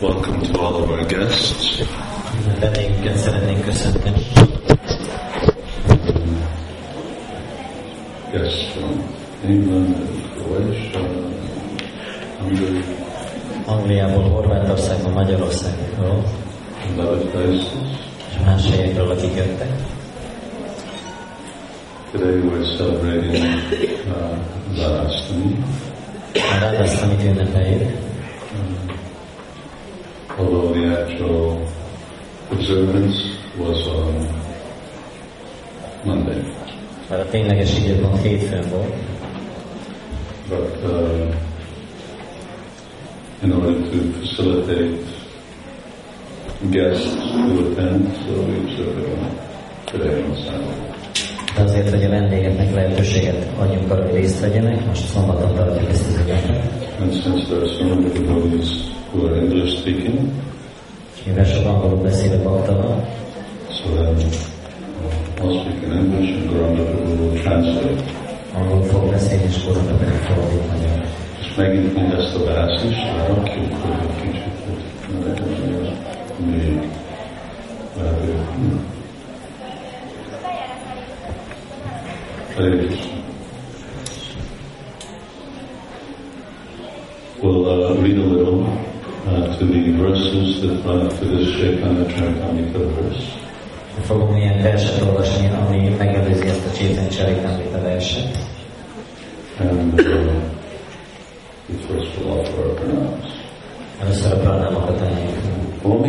Welcome to all of our guests. Vendégünket szeretnénk. Guests from England, Croatia, Hungary, Angliából, Horvátországból, Magyarországról and other places. és más helyekről, akik jöttek. Today we're celebrating uh, Radhastami. Ünnepeljük, although the actual observance was on Monday. mert a tényleges időpont hétfőn volt, But uh, in order to facilitate guests to attend, so we observe it on today on Saturday. de azért, hogy a vendégeknek lehetőséget adjunk arra, hogy részt vegyenek, most szombaton tartjuk ezt az ünnepet. And since there are so many devotees who are English speaking, Mivel sok angolul beszélő bakta van, so then uh, I'll speak in English and Gauranga will translate. angolul fog beszélni, és korona pedig fordít magyarul. És megint mindezt a bázist, rakjuk, hogy egy kicsit hogy még lehető. Hare Krishna. We'll uh, read a little uh, to the verses that run to Chaitanya Charitamrita verse. Ilyen verset olvasni, ami megelőzi ezt a verset. And uh, we first will offer our pranams. Először a pranámokat emeljük. Om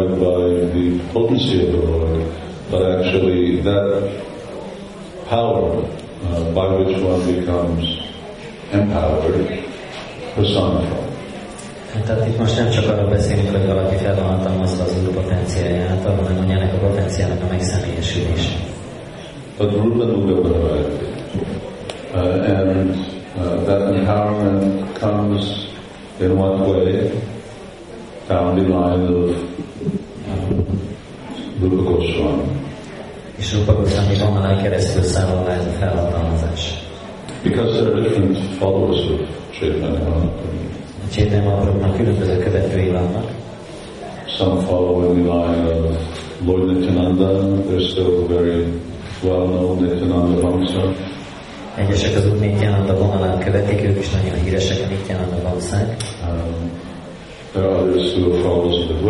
being by the potency of the Lord, but actually that power uh, by which one becomes empowered, personified. Tehát itt most nem csak arról beszélünk, hogy valaki fel van hatalmazva az úr potenciájától, hanem hogy ennek a potenciálnak a megszemélyesülése. But Rupa Bhagavati. Uh, and uh, that empowerment comes in what way? Down the line of Rupa Goswami. És Rupa Goswami vonalán keresztül le ez a felhatalmazás. Because there are different followers of Chaitanya. Csétany Mahaprabhunak különböző követői vannak. Some follow in the line of Lord Nityananda. They're still very well known, Nityananda Vamsa. Egyesek az úr Nityananda vonalán követik, ők is nagyon híresek a Nityananda Vamszák. Um, there are others who are followers of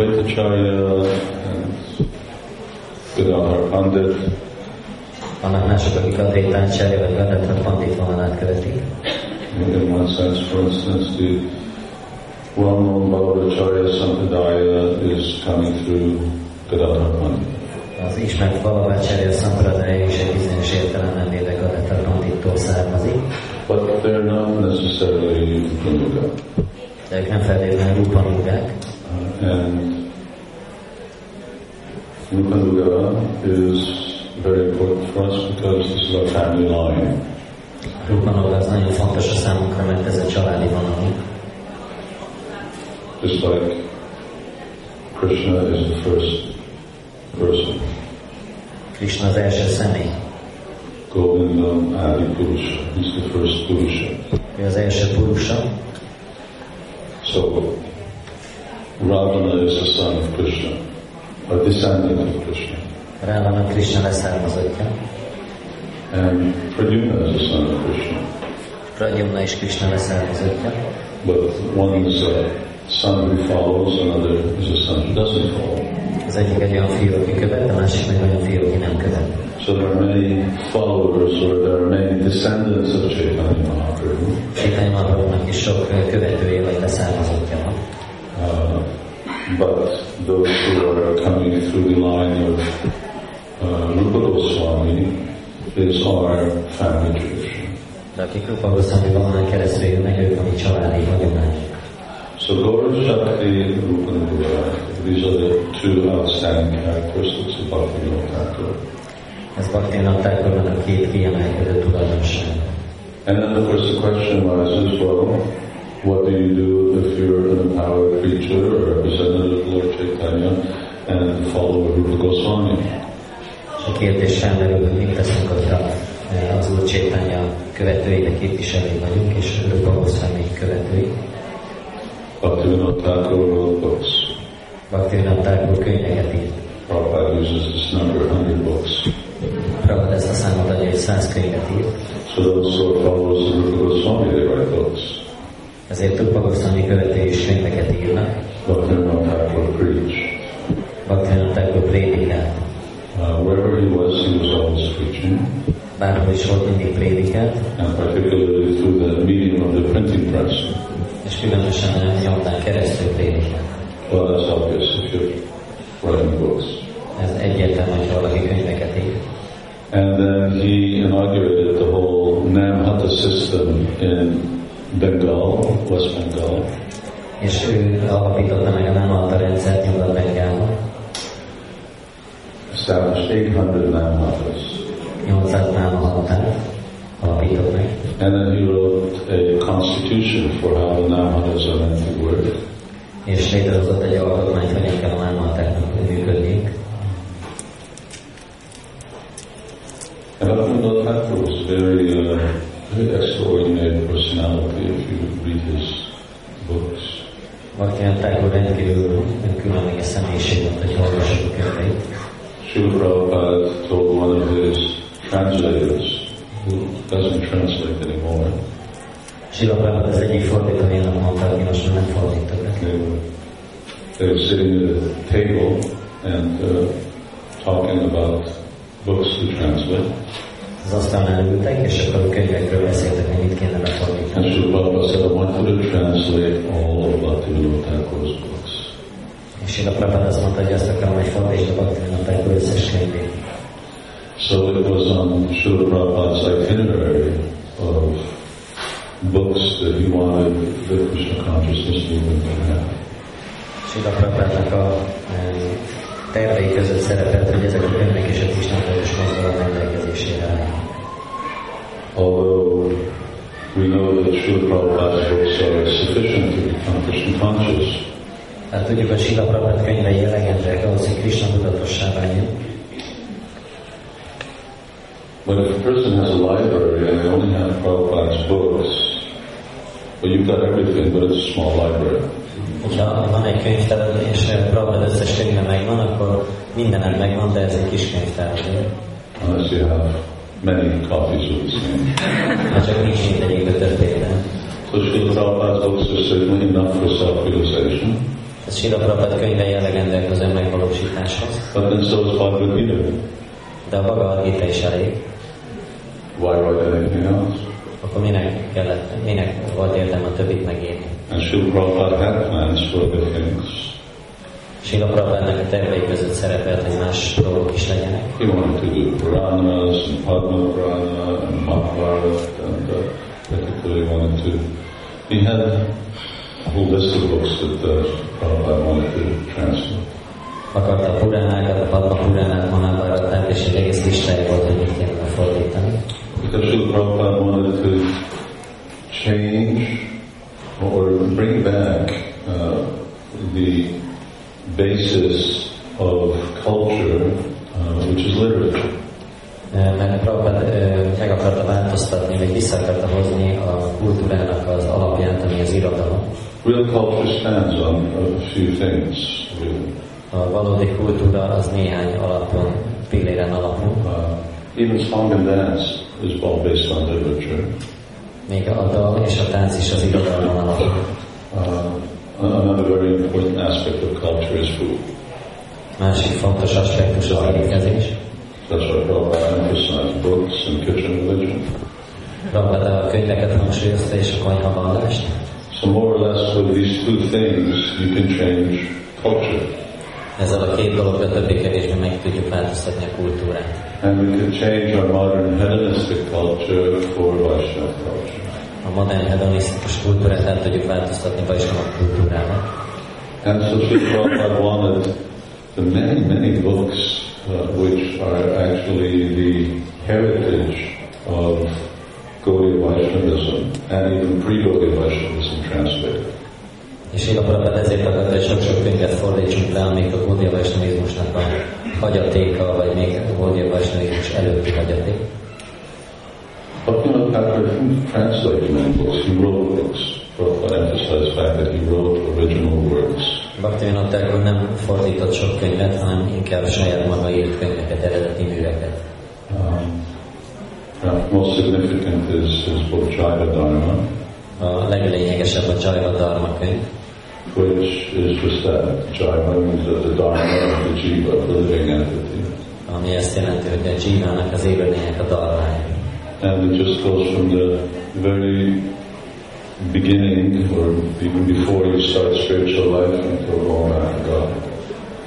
Advaitacharya and Gadadhar Pandit. Vannak mások, akik a Détáncsája vagy Gadadhar Pandit vonalát követik. In, one sense, for instance, the well-known Bhavaracharya Sampradaya is coming through Gadadhar Pandit. Az ismert Valavácsária Szampradaya is egy bizonyos értelemben véve Gadadhar Pandittól származik, But they're not necessarily Ganuga. de ők nem feltétlenül rupanugák. Uh, Rupanuga is very important for us because this is our family line. Rupanuga az nagyon fontos a számunkra, mert ez a családi vonalunk. Just like Krishna is the first person. Krishna az első személy. Govindam Adi Purusha. He's the first Purusha. Ő az első purusa. So Ravana is the son of Krishna, a descendant of Krishna. Rávana Krishna leszármazottja. And Pradyumna is the son of Krishna. Pradyumna is Krishna leszármazottja. But one is a son who follows, another is a son who doesn't follow. Az egyik egy olyan fiú, aki követ, a másik meg olyan fiú, aki nem követ. So there are many followers or there are many descendants of Chaitanya Mahaprabhu. Sétány Mahaprabhunak is sok ö, követője vagy leszármazottja. Uh, but those who are coming through the line of uh, Rupa Goswami is our family tradition. De akik Rupa Goswami vonalán keresztül jönnek, ők a mi családi hagyományok. So Gaura Shakti Rupa Nuga, these are the two outstanding characteristics of Bhaktivinoda Thakur. Ez Bhaktivinoda Thakurnak a két kiemelkedő tulajdonság. And then of course the question arises, well, what do you do if you're an empowered preacher or representative of Lord Chaitanya and follow Rupa Goswami? A kérdés hogy mit teszünk, hogyha az Úr Csétánya követői, de képviselői vagyunk, és Rupa Goswami követői. Bhaktivinoda Thakur wrote books. Bhaktivinoda Thakur könyveket írt. Prabhupada uses this number, 100 books. Prabhupada ezt a számot adja, hogy száz könyvet írt. So those who of Rupa Goswami, they write books. Ezért Goswami követői is könyveket írnak. Bhaktivinoda Thakur preached. Bhaktivinoda Thakur prédikált. Uh, wherever he was, he was always preaching, Bárhol is volt, mindig prédikált, and particularly through the medium of the printing press. és különösen a nyomdán keresztül prédikált. Well, that's obvious if you're writing books. Ez egyértelmű, hogy valaki könyveket ír. And then he inaugurated the whole Namhata system in Bengal, West Bengal. És ő alapította meg a Námata rendszert Nyugat-Bengálban. Established 800 Namhatas. 800 Námahatát alapított meg. And then he wrote a constitution for how the Namhatas are meant to work. És létrehozott egy alkotmányt, hogyan kell a Námahatáknak működniük. And Bhaktivinoda Thakur was very, uh, very extraordinary personality if you read his books. Baktián Thakur rendkívül különleges személyiség volt, hogy olvassuk könyveit. Srila Prabhupada told one of his translators, who doesn't translate anymore, Sila Prabhupada az egyik fordítójának mondta, aki most már nem fordított. they were, they were sitting at a table and uh, talking about books to translate. Az asztalnál ültek, és akkor a könyvekről beszéltek, hogy mit kéne lefordítani. Srila Prabhupada said, I want you to translate all of Bhaktivinoda Thakur's books. És Sila Prabhupada azt mondta, hogy azt akarom, hogy fordítsd a Bhaktivinoda Thakur összes könyvét. So it was on Srila Prabhupada's itinerary of books that he wanted the Krishna consciousness movement to have. Sila Prabhupada a tervei között szerepelt, hogy ezek a könyvek és a mozgalom rendelkezésére. Although we know that Srila Prabhupada's books are sufficient to become Krishna conscious, Tehát tudjuk, hogy Sila könyvei elegendőek ahhoz, hogy Krishna tudatossá váljon. but if a person has a library and they only have Prabhupada's books, well, you've got everything, but it's a small library. Hogyha van egy könyvtár, és Prabhupada összes könyve megvan, akkor mindenem megvan, de ez egy kis könyvtár. Unless you have many copies of the same. Ha csak nincs mindegyikből több példány. So Srila Prabhupada's books are certainly enough for self-realization. Ez Sila Prabhupada könyvei elegendőek az önmegvalósításhoz, But then so is Bhagavad Gita. de a Bhagavad Gita is elég. Why write anything else? Akkor minek kellett, minek volt értelme a többit megírni? And Srila Prabhupada had plans for other things. Sila Prabhupádnak a tervei között szerepelt, hogy más dolgok is legyenek. He wanted to do Puranas and Padma Purana and Mahabharata and uh, particularly wanted to. He had a whole list of books that uh, Prabhupada wanted to translate. Akarta a Puránákat, a Padma Puránát, Mahabharatát, és egy egész listája volt, hogy mit kéne fordítani. Because Srila Prabhupada wanted to change or bring back uh, the basis of culture, uh, which is literature. Ö, Mert Prabhupád meg akarta változtatni, vagy vissza akarta hozni a kultúrának az alapját, ami az irodalom. Real culture stands on a few things. really. A valódi kultúra az néhány alapon, pilléren alapul. Uh, even song and dance is all based on literature. Még a dal és a tánc is az irodalomon alapul. Uh, another very important aspect of culture is food. Másik fontos aspektus az étkezés. That's why Prabhupada emphasized books and kitchen religion. Prabhupád a könyveket hangsúlyozta és a konyhavallást. So more or less with these two things, you can change culture. Ezzel a két dologgal többé-kevésbé meg tudjuk változtatni a kultúrát. And we can change our modern hedonistic culture for Vaishnava culture. A modern hedonisztikus kultúrát át tudjuk változtatni Vaisnava kultúrával. And so Sri Prabhupada wanted the many, many books uh, which are actually the heritage of Gaudiya Vaishnavism and even pre-Gaudiya Vaishnavism translated. És Ila Prabhupád ezért akarta, hogy sok-sok könyvet fordítsunk le, amik a Gaudiya Vaisnavizmusnak a hagyatéka, vagy még Vaisnavizmus előtti hagyaték. Bhaktivinoda Thakur didn't translate many books, he wrote books. Prabhupada emphasized the fact that he wrote original works. Bhaktivinoda Thakur nem fordított sok könyvet, hanem inkább saját maga írt könyveket, eredeti műveket. Um, perhaps most significant is his book Jaiva Dharma, A leglényegesebb a Jaiva Dharma könyv, which is that. Jaiva means that the Dharma of the Jiva, the living entity. ami azt jelenti, hogy a Jivának, az élőlények a dharmája. And it just goes from the very beginning, or even before you start spiritual life, until back to God.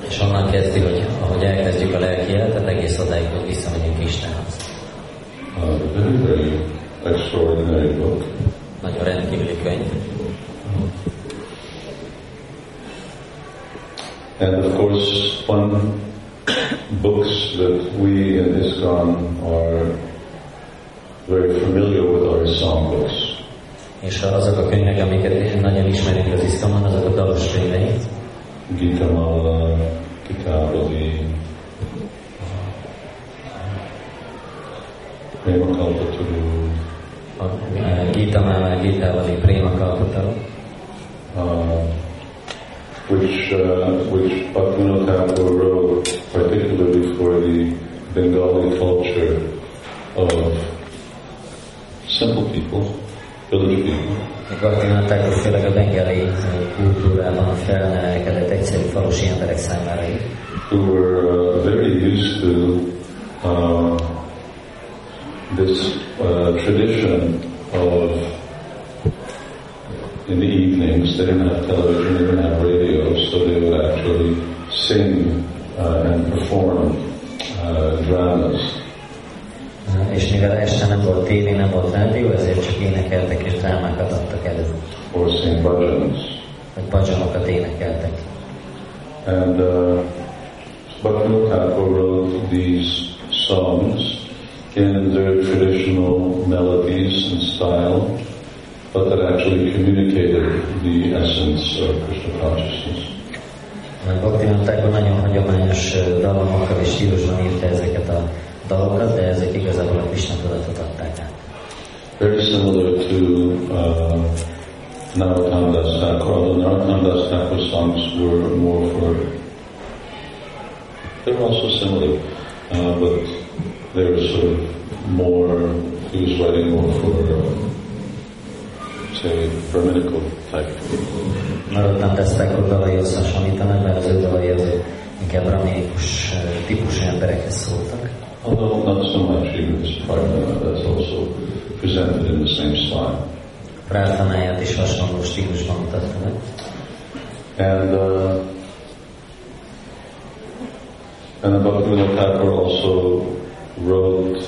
És onnan kezdi, hogy ahogy elkezdjük a lelki életet, egész odáig, hogy visszamegyünk Istenhez. Uh, very, very extraordinary book. Nagyon rendkívüli könyv. And of course, one books that we in ISKCON are very familiar with are songbooks. És azok a könyvek, amiket nagyon ismerünk az iszkamon, azok a dalos könyvei. Gita Mala, Kitabali, Prema Kalpataru, Gita Mala, Gita Vali, Prema Kalpataru, uh, which uh, which Bhaktivinoda Thakur wrote particularly for the Bengali culture of simple people, village people, Bhaktivinoda főleg a bengali e, kultúrában felnevelkedett egyszerű falusi emberek számára who were uh, very used to uh, this uh, tradition of in the evenings they didn't have television, they didn't have radio, so they would actually sing uh, and perform uh, dramas. E, És mivel este nem volt tévé, nem volt rádió, ezért csak énekeltek és drámákat adtak elő. or sing bhajans. Vagy bajanokat énekeltek. And uh, Bhaktivinoda Thakur wrote these songs in their traditional melodies and style, but that actually communicated the essence of Krishna consciousness. Bhaktivinoda nagyon hagyományos ö, dalomokkal és stílusban írta ezeket a dalokat, de ezek igazából a Krishna tudatot adták át. Very similar to uh, Narottam Das Thakur, although Narottam Das Thakur songs were more for, they were also similar, uh, but they were sort of more, he was writing more for, uh, say, Brahminical type people. Narottam Desztákor mert az ő dalai azok inkább brahminikus típusú emberekhez szóltak. Although not so much, even this Prarthana, that's also presented in the same style. Prártanáját is hasonló stílusban mutatta meg. And uh, and Bhaktivinoda Thakur also wrote,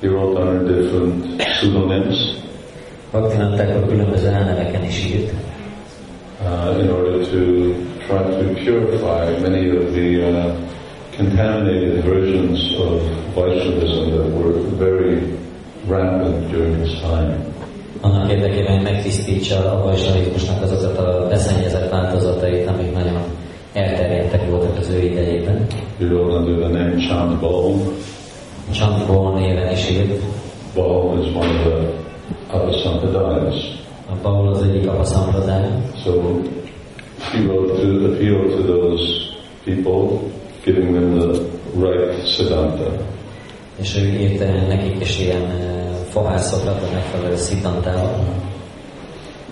he wrote under different pseudonyms Bhaktivinoda különböző elneveken is írt, uh, in order to try to purify many of the uh, contaminated versions of Vaishnavism that were very rampant during his time. annak érdekében, hogy megtisztítsa a vajsnavizmusnak azokat a beszennyezett változatait, amik nagyon elterjedtek voltak az ő idejében. He wrote under the name Chand. Csampol néven is írt, Baul is one of the Apasampradayas. a Paul az egyik apaszampradája, So he wrote to appeal to those people, giving them the right Siddhanta. és ő írt eh, nekik is ilyen eh, fohászokat, a megfelelő szidantával.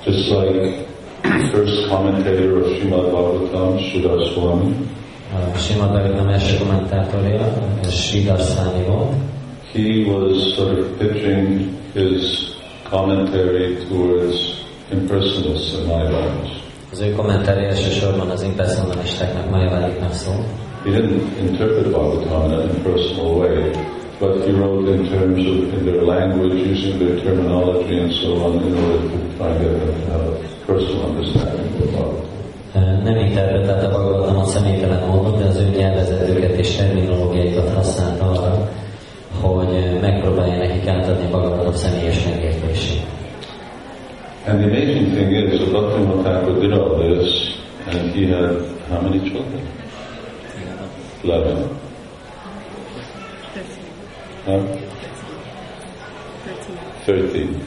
Just like the first commentator of Srimad Bhagavatam, Sridhar Swami, A Simad Bhagavatam első kommentátorja, Sridhar Swami volt, he was sort of pitching his commentary towards impersonalists and Mayavadis. az ő kommentárja elsősorban az impersonalistáknak, Majaváliknak szól. He didn't interpret Bhagavatam in an impersonal way, but he wrote in terms of in their language, using their terminology and so on, in order to try get to have a personal understanding of Bhagavatam. Nem interpretálta Bhagavatamot személytelen módon, de az ő nyelvezetőket és terminológiaikat használta arra, hogy megpróbálja nekik átadni Bhagavatam személyes megértését. And the amazing thing is that Bhaktivinoda Thakur did all this, and he had how many children? Eleven. Huh? Thirteen.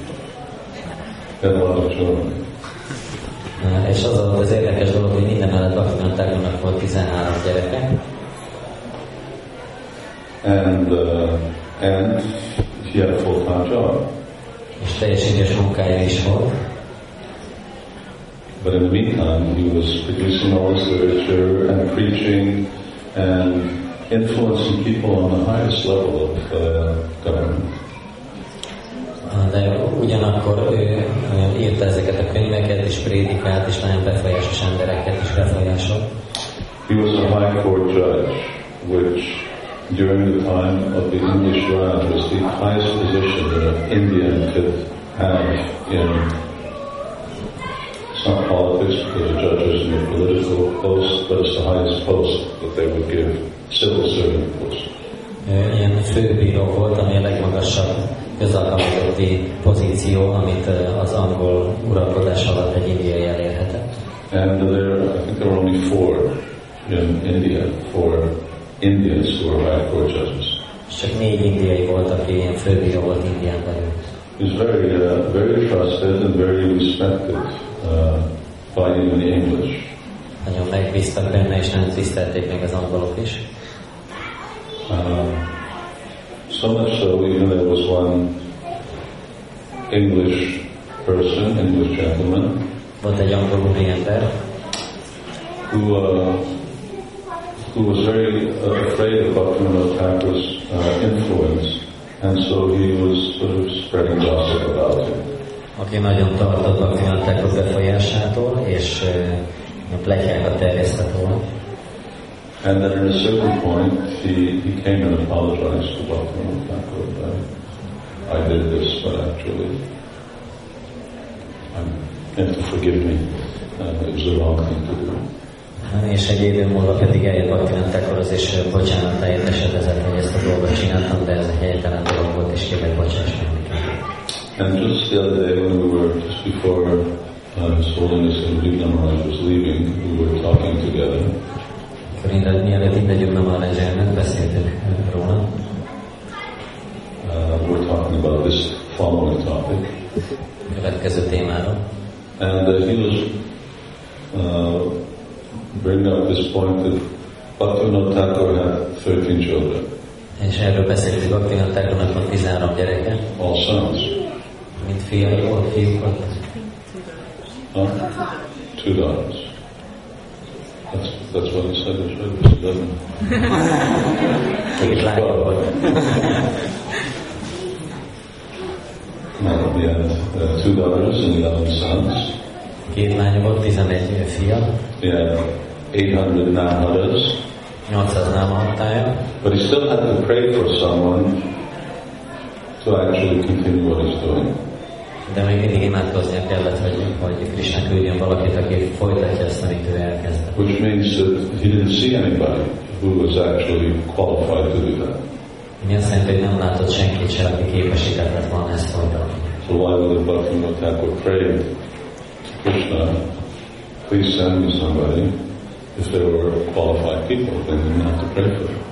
Had a lot of children. Eh, És az az érdekes dolog, hogy minden mellett Bhaktivinoda volt 13 gyereke, And uh, and he had a full-time job. és teljes munkája is volt. But in the meantime, he was producing all this literature and preaching and influencing people on the highest level of uh, government. De ugyanakkor ő írta ezeket a könyveket, és prédikált, és nagyon befolyásos embereket is befolyásolt. He was a high court judge, which during the time of the English Raj was the highest position that an Indian could have in it's not politics because the judges in a political post, but it's the highest post that they would give civil servant post. Ő eh, ilyen főbíró volt, ami a legmagasabb közalkalmazotti pozíció, amit eh, az angol uralkodás alatt egy indiai elérhetett. And there, I think there were only four in India, four Indians who were high judges. És csak négy indiai volt, aki ilyen főbíró volt Indián belül. He was very, uh, very trusted and very respected uh, by even the English. Nagyon megbíztak benne, és nagyon tisztelték még az angolok is. Um, so much so, even there was one English person, English gentleman, Volt egy angol úriember, who uh, who was very uh, afraid of Bhaktivinoda Thakur's uh, influence, and so he was sort of spreading gossip about him. aki nagyon tartott Bhaktivinoda Thakur befolyásától, és ö, pletyákat terjesztett volna. And then at a certain point, he, he came and apologized to Bhaktivinoda Thakur. I, I did this, but actually, I'm, to forgive me. Uh, it was the wrong thing to do. És egy idő múlva pedig eljött Bhaktivinoda Thakurhoz, és bocsánatáért esedezett, hogy ezt a dolgot csináltam, de ez egy helytelen dolog volt, és kérlek, bocsáss meg nekem. And just the other day when we were, just before uh, His Holiness and Vigna Maharaj was leaving, we were talking together. Innen, mielőtt innen Gyugna Maharaj elment, beszéltünk róla, Uh, we're talking about this following topic. következő témáról. And uh, he was uh, bringing up this point that Bhaktivinoda Thakur had 13 children, És erről beszéltünk Bhaktivinoda Thakurnak van 13 gyereke, all sons. mint fiai volt, fiúk. Huh? Two daughters. That's, that's what he said, right, it's 11. It Két was lánya 12. volt. No, he had uh, two daughters and 11 sons. Két lánya volt, 11 fia, He had 800 Namadas. 800 námahattája, But he still had to pray for someone to actually continue what he's doing. de még mindig imádkoznia kellett, hogy, hogy Krishna küldjön valakit, aki folytatja ezt, amit ő elkezdett. Which means that he didn't see anybody who was actually qualified to do that. Mi azt jelenti, hogy nem látott senkit sem, aki képesített lett volna ezt folytatni. So why would Bhaktivinoda Thakur pray to Krishna, please send me somebody? If there were qualified people, then he didn't have to pray for them.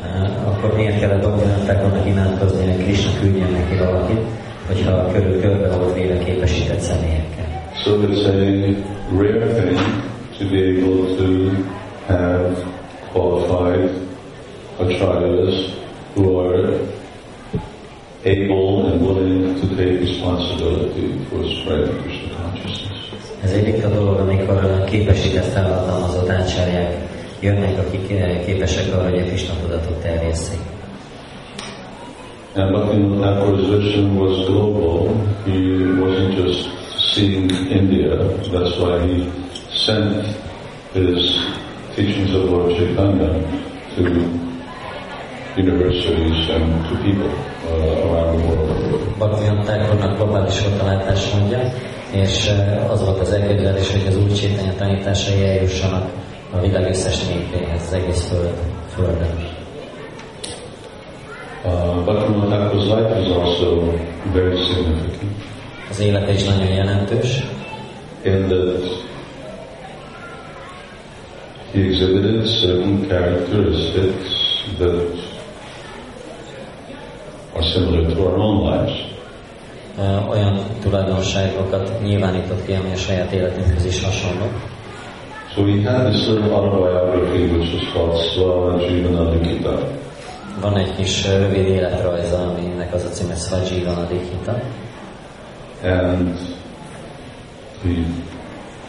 Uh, Akkor miért kellett Bhaktivinoda Thakurnak imádkozni, hogy Krishna küldjön neki valakit, hogyha körül körbe volt véve képesített személyekkel. So it's a rare thing to be able to have qualified acharyas who are able and willing to take responsibility for spreading Krishna. Ez egy ritka dolog, amikor képesített felhatalmazott ácsárják jönnek, akik eh, képesek arra, hogy a Krishna tudatot terjesszék. And Bhaktivinoda Thakur's vision was global. He wasn't just seeing India. That's why he sent his teachings of Lord Chaitanya to universities and to people uh, around the world. Bhaktivinoda Thakurnak globális volt a látásmódja, és eh, az volt az elképzelés, hogy az új Chaitanya tanításai eljussanak a világ összes népéhez, az egész föld, földön. Uh, Bhaktivinoda Thakur's life is also very significant Az élete is nagyon jelentős, in that he exhibited certain characteristics that are similar to our own lives. Olyan tulajdonságokat nyilvánított ki, ami a saját életünkhöz is hasonló. So he had this little autobiography which was called Swa Jivana Likita. Van egy kis rövid életrajza, aminek az a címe Svajivana Dikita. And he,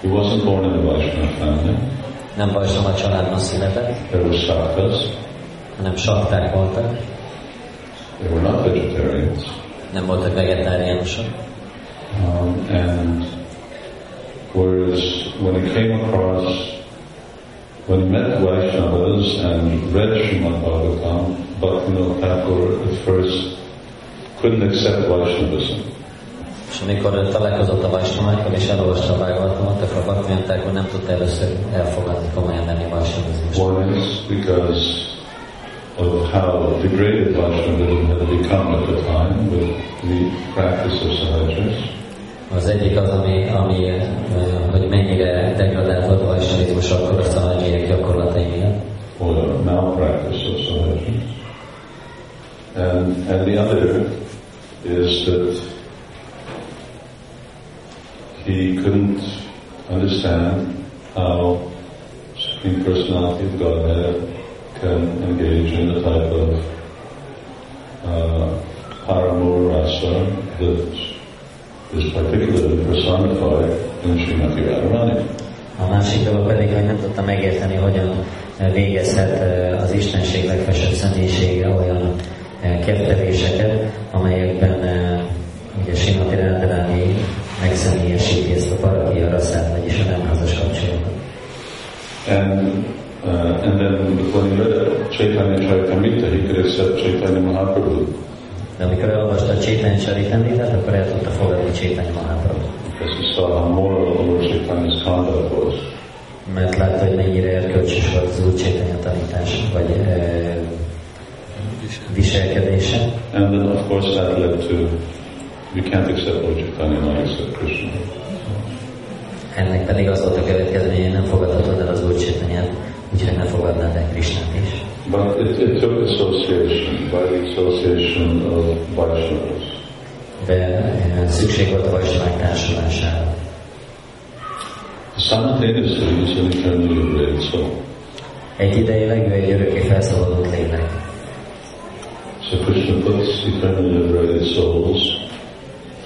he wasn't born in a Vaishnava family. Nem Vajsnava családban született, There were Saktas. hanem sakták voltak, They were not vegetarians. Nem voltak vegetáriánusok. Um, and whereas when he came across when he met Vaishnavas and read Srimad Bhagavatam, Bhaktivinoda Thakur at first couldn't accept Vaishnavism. És amikor találkozott a Vajsnavákkal és elolvasta a Bhagavatamot, akkor Bhaktivinoda nem tudta először elfogadni komolyan Vajsnavizmust. One is because of how degraded Vaishnavism had become at the time with the practice of Sahajas. Az egyik az, ami, ami eh, hogy mennyire degradált volt a vajsnavizmus akkor a szalányék gyakorlatai miatt. or malpractice of Sahajas. And, and the other is that he couldn't understand how Supreme Personality of Godhead can engage in the type of uh, paramur rasa that is particularly personified in Srimati Radharani. A másik dolog pedig, hogy nem tudta megérteni, hogyan végezhet eh, az Istenség legfelsőbb személyisége olyan eh, ketteléseket, amelyekben eh, ugye Simati Rándráni megszemélyesíti ezt a paradia rasszát, vagyis a nem házas kapcsolatot. And uh, and then when he read Chaitanya Charitamrita, he could accept Chaitanya Mahaprabhu De amikor elolvasta a Csétány Saritanditet, akkor el tudta fogadni Csétány Mahaprabhu. because he saw how moral Lord Chaitanya's conduct was. Mert látta, hogy mennyire erkölcsös volt az Úr Csétánya tanítás, vagy e, viselkedése. And then of course that led to you can't accept Lord Chaitanya, not accept Krishna. Ennek pedig az volt a következménye, hogy nem fogadhatod el az Úr Csétányát, fogadnád Krisnát is. But it, it took association, by the association of Vaishnavas. De e, szükség volt a Vajsnavák társulására. Simultaneously, he's an eternally liberated soul. Egy ideileg ő egy örökké felszabadult lélek. So Krishna puts eternally liberated souls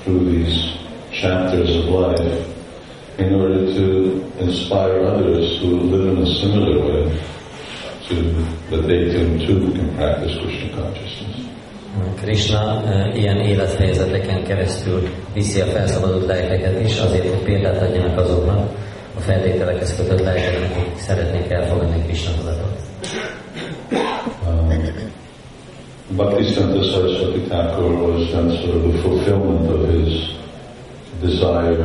through these chapters of life in order to inspire others who live in a similar way to that they can too can practice Krishna consciousness. Krishna e, ilyen életfejezeteken keresztül viszi a felszabadult lelkeket is, azért, hogy példát adjanak azoknak a feltételekhez kötött lelkeknek, akik szeretnék elfogadni Krishna tudatot. Um, Bhaktisiddhanta Saraswati Thakur was then sort of the fulfillment of his desire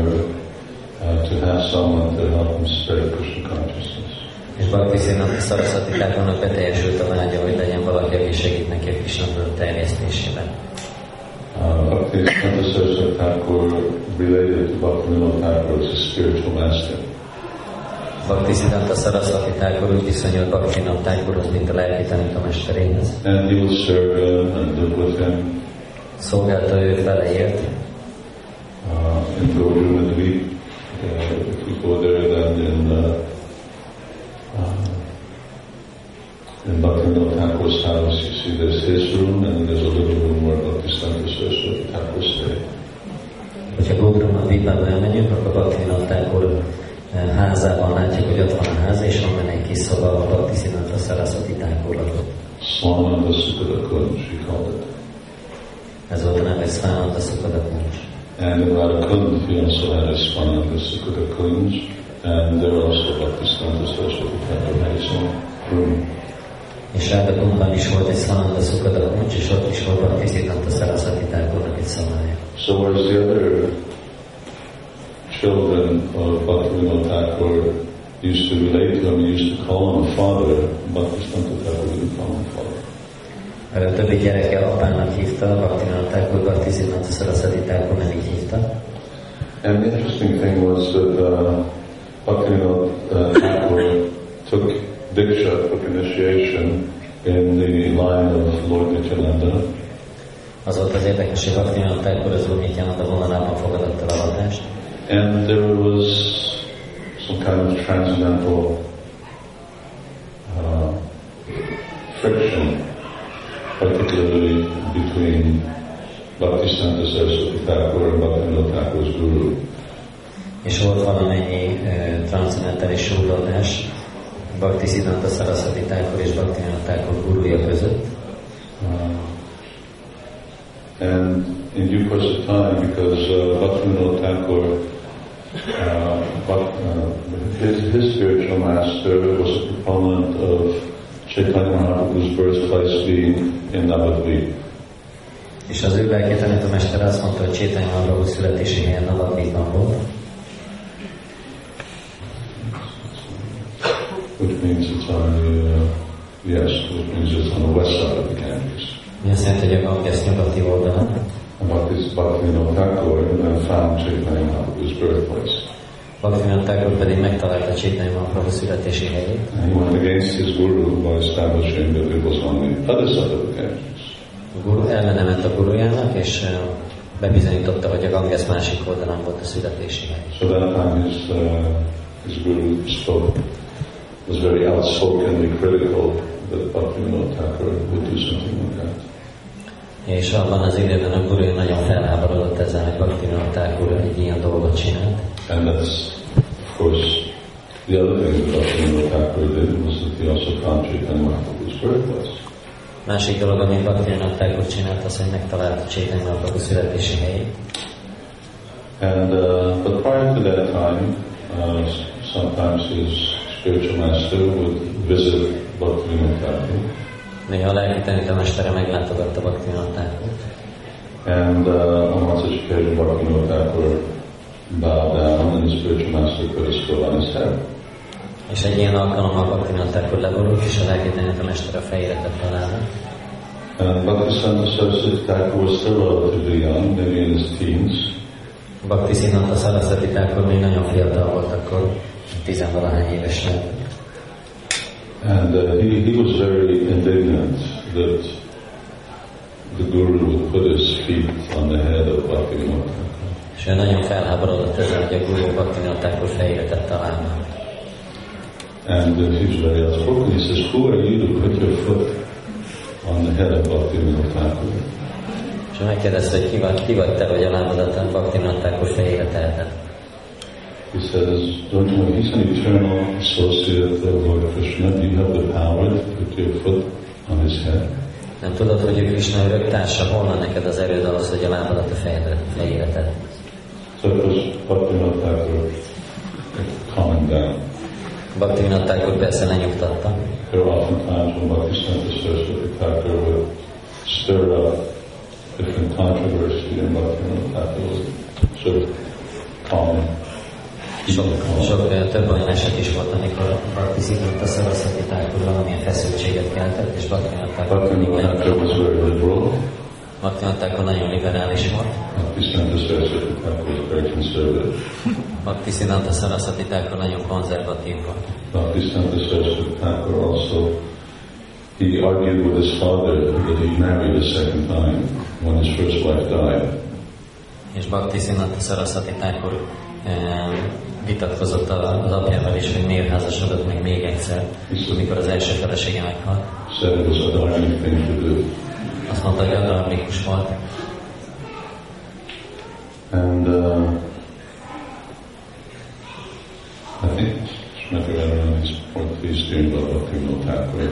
uh, to have someone to help him spread Krishna consciousness. És Bhakti Siddhanta Saraswati Thakurnak beteljesült a vágya, hogy legyen valaki, aki segít neki a Krishna terjesztésében. Uh, Bhaktisiddhanta Saraswati Thakur related to Bhaktivinoda Thakur as a spiritual master. Bhakti Siddhanta Saraswati Thakur úgy viszonyult Bhaktivinoda Thakurhoz, mint a lelki tanítomesterényhez. And he serve him and live with him Szolgálta ő feleért, in Gaudruma Dweep. Uh, if there, then in uh, in Bhaktivinoda Thakur's house, you see there's his room, and there's a little room where Bhaktisiddhanta Saraswati Thakur stayed. hogyha Gograma Vipába elmegyünk, akkor Bhaktivinoda Thakur eh, házában látjuk, hogy ott van a ház, és van benne egy kis szoba, ahol Bhakti Siddhanta Saraswati Thakur lakott. Swananda Sukada Kunj, he called it. Ez volt a neve Svananda Sukada Kuncs. And in Radhakund, he also had a Sukada Kunj, and there also Bhaktisiddhanta Saraswati Thakur had his own room. És is volt egy Svananda Sukada Kuncs, és ott is volt Bhakti Siddhanta Saraswati Thakurnak egy szobája. So whereas the other children of Bhaktivinoda Thakur used to relate to him, used to call him a father, Bhaktisiddhanta Thakur didn't call him father. Többi gyereke apának hívta, Bhaktivinoda Thakur, Bhakti Siddhanta Saraswati Thakur így hívta. And the interesting thing was that uh, Bhaktivinoda Thakur took Diksha, took initiation in the line of Lord Nityananda, Az volt az érdekes, hogy Bhaktivinoda Thakur az Úr Nityananda vonalában fogadott el avatást, and there was some kind of transcendental uh, friction, particularly between Bhaktisiddhanta Saraswati Thakur and Bhaktivinoda Thakur's guru. és volt valamennyi uh, transzendentális súrlódás Bhakti Siddhanta Saraswati Thakur és Bhaktivinoda Thakur gurúja között, Uh, and in due course of time, because uh, Bhaktivinoda Thakur uh, but uh, his, his spiritual master was a proponent of Chaitanya Mahaprabhu's birthplace being in Navadvip. És az ő lelki tanítómester azt mondta, hogy Csétány Mahaprabhu születési helyen Navadvipban volt, which means it's on the, uh, yes, which means it's on the west side of the Ganges. mi azt jelenti, hogy a Ganges nyugati oldalon, And Bhakti Bhaktivinoda Thakur found Chaitanya Mahaprabhu's birthplace. Bhaktivinoda pedig megtalálta Csétány Mahaprabhu születési helyét, And he went against his guru by establishing that it was on the other side of the Ganges. a guru a gurujának, és bebizonyította, hogy a Ganges másik oldalán volt a születési hely. So that time his, uh, his guru spoke, was very outspokenly critical that Bhaktivinoda Thakur would do something like that. És abban az időben a guru nagyon felháborodott ezzel, hogy Bhaktivinoda Thakur egy ilyen dolgot csinált. And that's, of course, the other thing that Bhaktivinoda Thakur did was that he also Chaitanya Mahaprabhu's birthplace. Másik dolog, amit Bhaktivinoda Thakur csinált, az, hogy megtalálta Csétány Mahaprabhu születési helyét. And uh, but prior to that time, uh, sometimes his spiritual master would visit Bhaktivinoda Thakur, Néha a lelki tanítómestere meglátogatta Thakur. and uh, on such occasion, Bhaktivinoda Thakur bowed down, and his spiritual master put a scroll on his head. És egy ilyen alkalommal Bhaktivinoda Thakur leborult, és a lelki tanítómestere a fejére tette alá. And Bhaktisiddhanta Saraswati Thakur was still relatively young, maybe in his teens, Bhakti Siddhanta Saraswati Thakur még nagyon fiatal volt akkor, tizenvalahány éves lett. And uh, he, he was very indignant that the guru would put his feet on the head of Bhaktivinoda Thakur. És ő nagyon felháborodott ezzel, hogy a guru Bhaktivinoda Thakur fejére tette alá. And uh, he was very outspoken. He says, Who are you to put your foot on the head of Bhaktivinoda Thakur? És megkérdezte, hogy ki vagy, ki vagy te, hogy a lábadat Bhaktivinoda Thakur fejére teheted. He says, Don't you know he's an eternal associate of Lord Krishna? Do you have the power to put your foot on his head? Nem tudod, hogy ő Krishna örök társa, hol van neked az erőd ahhoz, hogy a lábadat a fejére, fejére tedd? So it was Bhaktivinoda Thakur calming down. Bhaktivinoda Thakur persze lenyugtatta, There were often times when Bhaktisiddhanta Saraswati Thakur would stir up different controversy and Bhaktivinoda Thakur would sort of calm Sok, sok több olyan eset is volt, amikor Bhakti Siddhanta Saraswati Thakur valamilyen feszültséget keltett, és Bhaktivinoda Thakur Bhaktivinoda Thakur nagyon liberális volt. Bhakti Siddhanta Saraswati Thakur nagyon konzervatív volt. Bhaktisiddhanta Saraswati Thakur also, he argued with his father that he married a second time when his first wife died. És Bhakti Siddhanta Saraswati Thakur vitatkozott a- az apjával is, hogy miért házasodott meg még egyszer, amikor az első felesége meghalt. Azt mondta, hogy adalmikus volt, And uh, I think Srimati Radharani is student of Bhaktivinoda Thakur.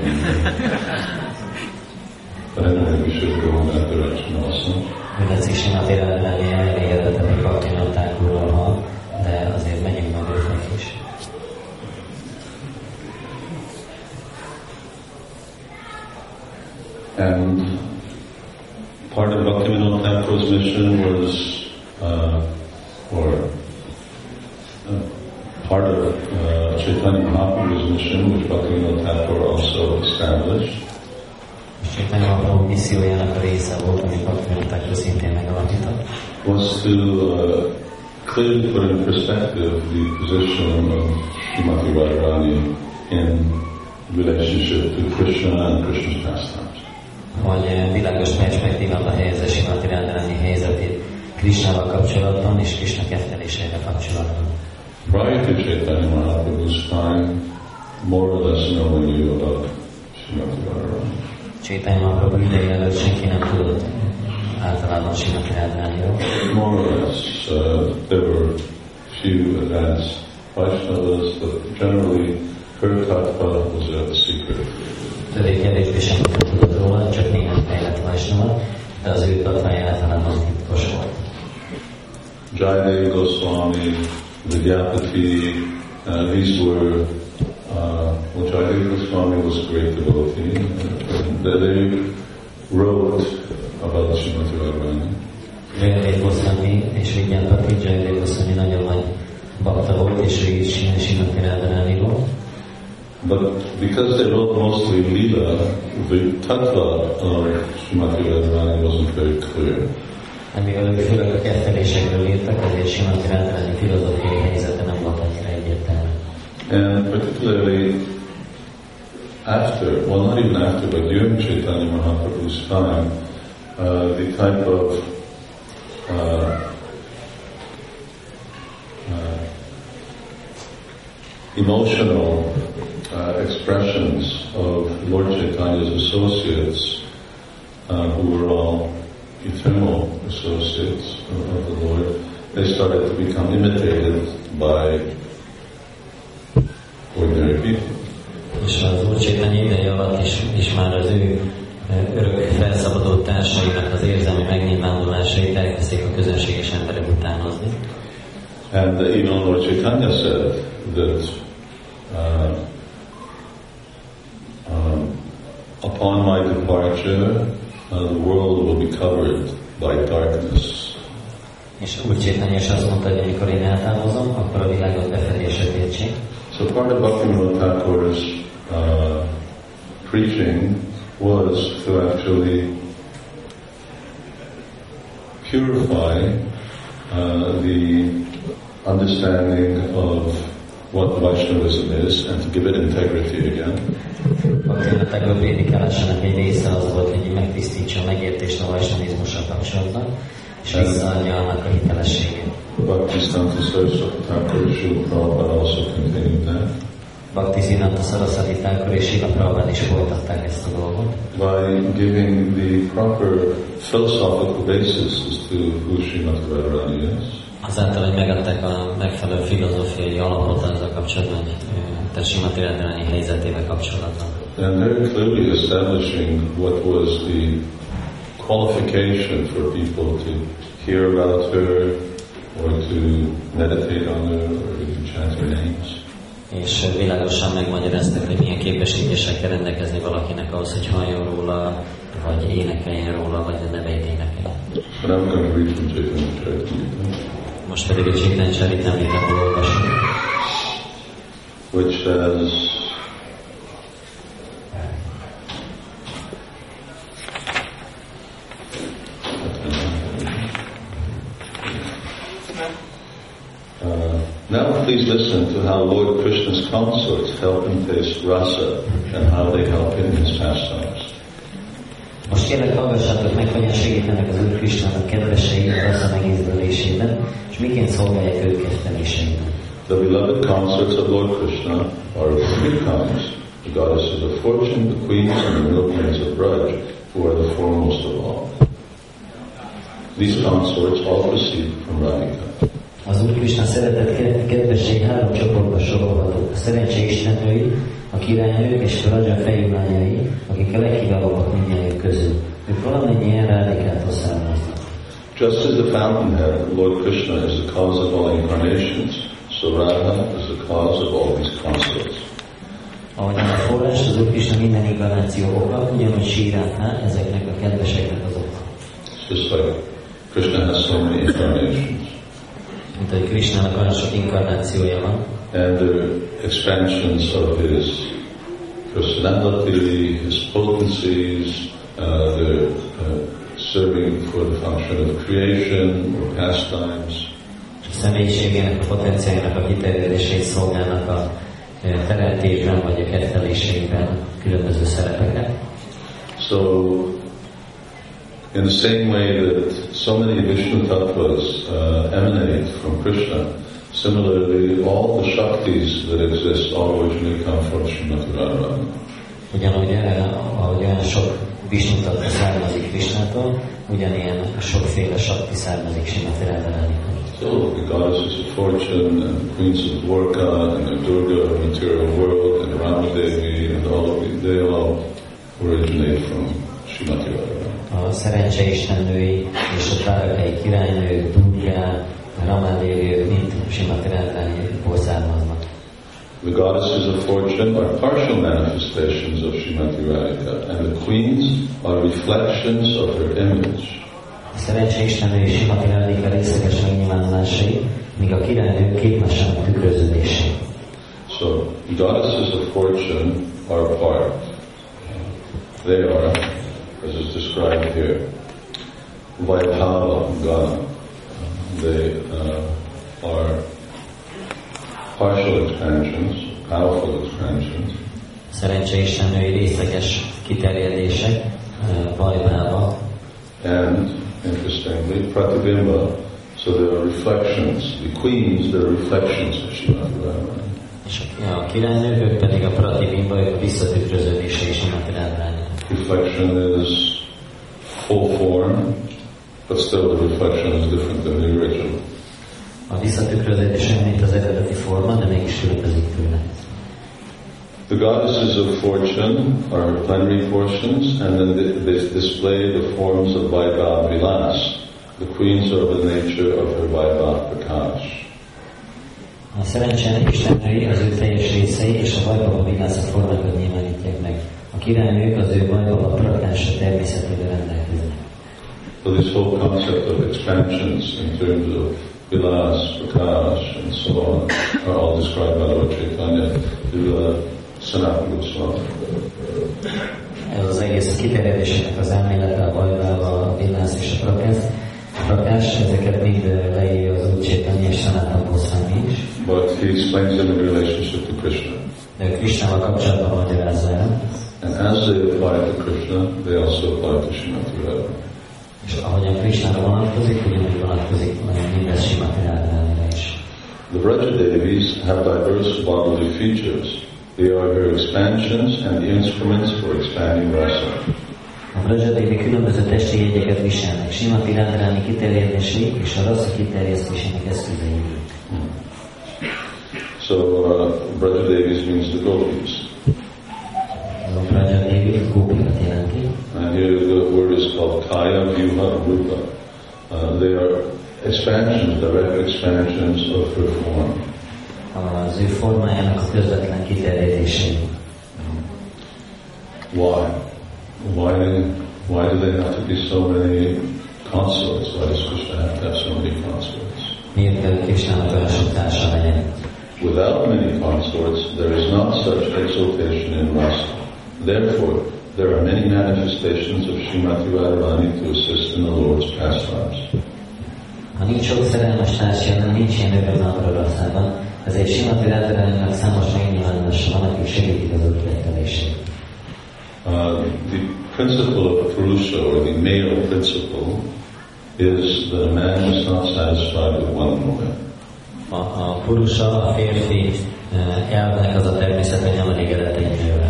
but anyway, we should go in that direction also. Mindez is elégedett, hogy Bhaktivinoda Thakurról van, de azért meg And part of Bhaktivinoda Thakur's mission was, uh, or uh, part of uh, Chaitanya Mahaprabhu's mission, which Bhaktivinoda Thakur also established, És Chaitanya Mahaprabhu missziójának a része volt, amit Bhaktivinoda Thakur szintén megalapított, was to uh, clearly put in perspective the position of Srimati Radharani in relationship to Krishna and Krishna's pastimes. Hogy eh, világos perspektívába helyezze Simati Radharani helyzetét Krishnával kapcsolatban és Krishna kettelésével kapcsolatban. Prior to Chaitanya Mahaprabhu's time, more or less no one knew about Srimati Radharani. Chaitanya Mahaprabhu ideje előtt senki nem tudott általában Simati Radharaniról. More or less, uh, there were few advanced Vaishnavas, but generally her tattva was a secret. Többé-kevésbé senki nem tudott róla, csak néhány fejlett Vaisnava, de az ő tatvája általában titkos volt. Jayadeva Goswami, Vidyapati, uh, these were, uh, which I think Goswami was great devotee, and they wrote about Srimati Radharani. Jayadev Goswami és Vigyápati, Jayadev Goswami nagyon nagy bakta volt, és ő is Simati Radharaniról. But because they wrote mostly Leela, the tattva of Srimati Radharani wasn't very clear. Mivel főleg a kettelésekről írtak, ezért Simati Radharani filozófiai helyzete nem volt annyira egyértelmű. And particularly after, well not even after, but during Chaitanya Mahaprabhu's time, uh, the type of uh, uh, emotional uh, expressions of Lord Chaitanya's associates, uh, who were all eternal associates of, the Lord, they started to become imitated by ordinary people. És az Úr Csétányi ideje alatt is, is már az ő örök felszabadult társainak az érzelmi megnyilvánulásait elkezdték a közönséges emberek utánozni. And even Lord Chaitanya said that uh, upon my departure, uh, the world will be covered by darkness. És Úr Csétányi is azt mondta, hogy amikor én eltávozom, akkor a világot befedések értsék. So part of Bhaktivinoda Thakur's uh, preaching was to actually purify uh, the understanding of what Vaishnavism is and to give it integrity again. Bhaktivinoda Thakur prédikálásának egy része az volt, hogy megtisztítsa a megértést a vajsnavizmussal kapcsolatban, és visszaadja annak a hitelességét. Bhaktisiddhanta Saraswati Thakur Srila Prabhupada also continued that Bhaktisiddhanta Saraswati Thakur és Srila Prabhupada is folytatták ezt a dolgot. by giving the proper philosophical basis as to who Srimati Radharani is. Azáltal, hogy megadták a megfelelő filozófiai alapot azzal kapcsolatban, tehát Simati Radharani helyzetével kapcsolatban. And very clearly establishing what was the qualification for people to hear about her or to meditate on her or to chant her names. És világosan megmagyarázták, hogy milyen képesítések kell rendelkezni valakinek ahhoz, hogy halljon róla, vagy énekeljen róla, vagy a neveit énekeljen. But I'm going to read from Chaitanya Charitamrita, Most pedig a Csétán Csaritámritából olvasunk. which says, Uh, now please listen to how Lord Krishna's consorts help him taste rasa and how they help him in his pastimes. Most kérlek, hallgassátok meg, segítenek az Úr kedvesei a és miként szolgálják ketteléseiben. The beloved consorts of Lord Krishna are of three kinds. The goddesses of fortune, the queens, and the milkmaids of Braj, who are the foremost of all. These consorts all proceed from Radhika. Az Úr Krishna szeretett ked- kedvesség három csoportba sorolható. A szerencse istennői, a királynők és a Raja fejlányai, akik a legkiválóbbak mindjárt közül. Ők valamennyien Rádikától származnak. Just as the fountainhead, Lord Krishna is the cause of all incarnations, so Radha is the cause of all these consorts. Ahogyan a forrás, az Úr Krishna minden inkarnáció oka, ugyanúgy Sírátnál ezeknek a kedveseknek az oka. Just like Krishna has so many incarnations, Mint hogy Krishnának olyan sok inkarnációja van, and the expansions of his personality, his potencies, uh, the uh, serving for the function of creation or pastimes. a személyiségének, a potenciájának a kiterjedését szolgálnak a teremtésben vagy a kettelésében különböző szerepeket. So, in the same way that so many Vishnu tattvas uh, emanate from Krishna, similarly, all the Shaktis that exist all originally come from Srimati Radharani. Ugyanúgy, ahogy olyan sok Vishnu tattva származik Krishnától, ugyanilyen sokféle sakti származik Simati Radharánitól. So, the goddesses of fortune and the queens of Dwarka and the Durga of the material world and Ramadevi and all of these, they all originate from Srimati Radharani. A szerencse istennői és a tárakai királynők, Durga, The goddesses of fortune are partial manifestations of Srimati Radhika, and the queens are reflections of her image. A szerencse Radhika részleges megnyilvánulásai, míg a királynők képmesen tükröződésé. So, goddesses of fortune are part. They are, as is described here, Vaibhava Gana. They uh, are partial expansions, powerful expansions, Szerencse istenői részleges kiterjedések, uh, Vajbába, and interestingly, Pratibimba. So there are reflections. The queens, they're reflections of Radharani. és a, a királynők, ők pedig a Pratibimba, ők a visszatükröződése is Simati Radharánynak. Reflection is full form, but still the reflection is different than the original. A visszatükröződés mint az eredeti forma, de mégis különbözik tőle. The goddesses of fortune are plenary portions, and then they, they display the forms of Vaibhav Vilas. The queens are of the nature of her Vaibhav Prakash. A szerencse istenői az ő teljes részei és a Vajbaba Vilása formákat nyilvánítják meg. A királynők az ő Vajbaba prakása természetével rendelkeznek. So this whole concept of expansions in terms of Vilas, Prakash, and so on are all described by Lord Chaitanya through uh, Sanatana Goswami. Ez az egész kiterjedésének az elmélete, a Vajbaba, a Vilász és a prakás, a prakás, ezeket mind leírja az Úr Csétanya és Sanatan Goswami is. But he explains them in relationship to Krishna. De ő Krisnával kapcsolatban magyarázza el, And as they apply to Krishna, they also apply to Srimati Radha. És Krisnára vonatkozik, ugyanúgy vonatkozik Simati is. The Vraja Devis have diverse bodily features. They are her expansions and the instruments for expanding rasa. A Brajadevi különböző testi jegyeket viselnek, Simati Radharani kiterjedései és a rassza kiterjesztésének eszközei. So uh, Vraja Devis means the gopis. A Brajadevi gópikat jelenti, And here the word is called Kaya, Vyuha, Rupa. Uh, they are expansions, direct expansions of her form. az kiterjedései. Why? Why, why do they have to be so many consorts? Why does Krishna have to have so many consorts? Without many consorts, there is not such exaltation in rasa. Therefore, there are many manifestations of Srimati Radharani to assist in the Lord's pastimes. Ha nincs sok szerelmes nincs ilyen rasszában, ezért Simati Radharaninak számos megnyilvánulása van, akik segítik az ötlettelését. Uh, the principle of Purusha, or the male principle, is that a man is not satisfied with one woman. A, a purusa, a férfi eh, elvnek az a természet, hogy nem elégedett egy nővel.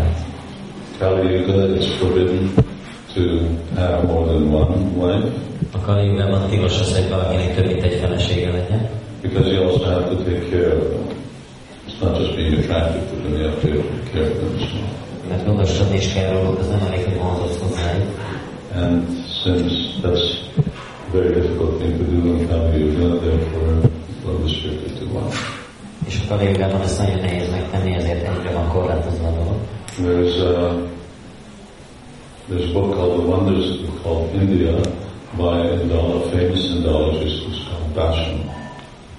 Kali Yuga, it's forbidden to have more than one wife A Kaliugában tilos az, hogy valakinek több mint egy felesége legyen, because you also have to take care of them. It's not just being attracted to them, you have to take care of them. well. mert gondoskodni is kell róluk, az nem elég, hogy vonzott hozzájuk. And since that's a very difficult thing to do in Kali Yuga, therefore we're restricted to one. És a Kaliugában ezt nagyon nehéz megtenni, ezért egyre van korlátozva a dolog. There's a, there's a book called The Wonders of India by a famous Indologist who's called Basham.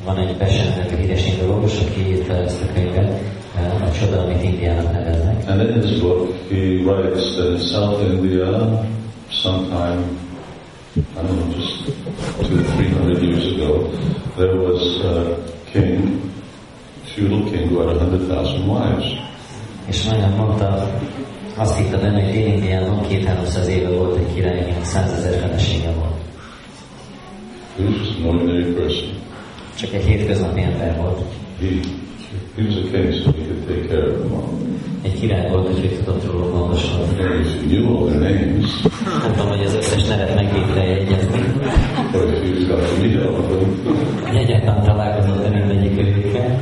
Van egy Besent híres indológus, aki írta ezt a könyvet, eh, a csoda, amit Indiának neveznek. And in his book, he writes that in South India, sometime, I don't know, just two, three hundred years ago, there was a king, feudal king, who had a hundred thousand wives. És nagyon mondta, azt hitte benne, hogy Dél-Indiában két-háromszáz éve volt egy király, akinek százezer felesége volt. Was an ordinary person. Csak egy hétköznapi ember volt. He, he was a king, so he could take care of them all. Egy király volt, úgyhogy tudott róluk gondoskodni. Knew all names, Nem tudom, hogy az összes nevet meg tudta jegyezni. if he got to meet all of them, Hogy egyáltalán találkozott a mindegyik őkkel.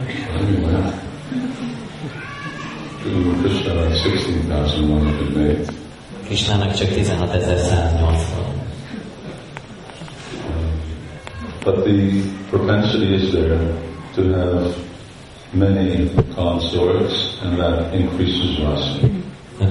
Kisnának csak 16.108 volt. But the propensity is there to have many consorts and that increases rasa.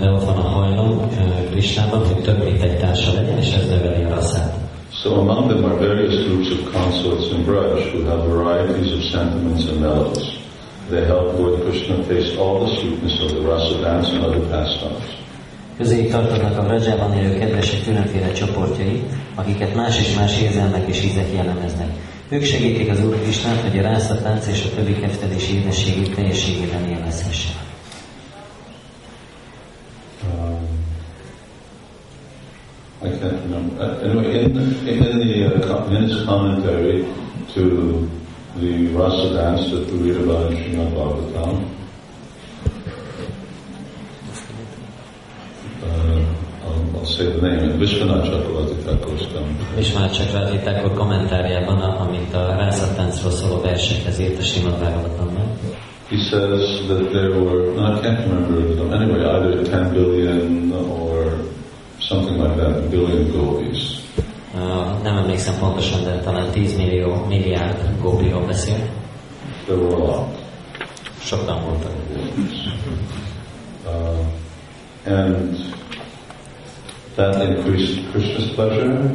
De ott van a hajlam Krisnában, hogy több mint egy társa legyen, és ez növeli a rasszát. So among them are various groups of consorts in Braj who have varieties of sentiments and mellows. They help Lord Krishna face all the sweetness of the rasa dance and other pastimes. Közéjük tartoznak a Brajában élő kedvesek különféle csoportjai, akiket más és más érzelmek és ízek jellemeznek. Ők segítik az Úr Krisnát, hogy a rászatánc és a többi keftelés édességét teljességében élvezhesse. Um, I can't remember. Uh, Anyway, in, in the uh, commentary to the rasa dance that we read about in Srimad Bhagavatam, uh, I'll, I'll say the name, Vishwanath Chakravarti Thakur's commentary. És már csak rátitták a kommentárjában, a- amit a rászattáncról szóló versekhez írt a Simad Bhagavatamban. He says that there were, no, I can't remember, them. anyway, either 10 billion or something like that, billion gopis. Nem emlékszem pontosan, de talán 10 millió, milliárd gópiról beszél. Lot. Sokan voltak. Uh, and that increased Krishna's pleasure,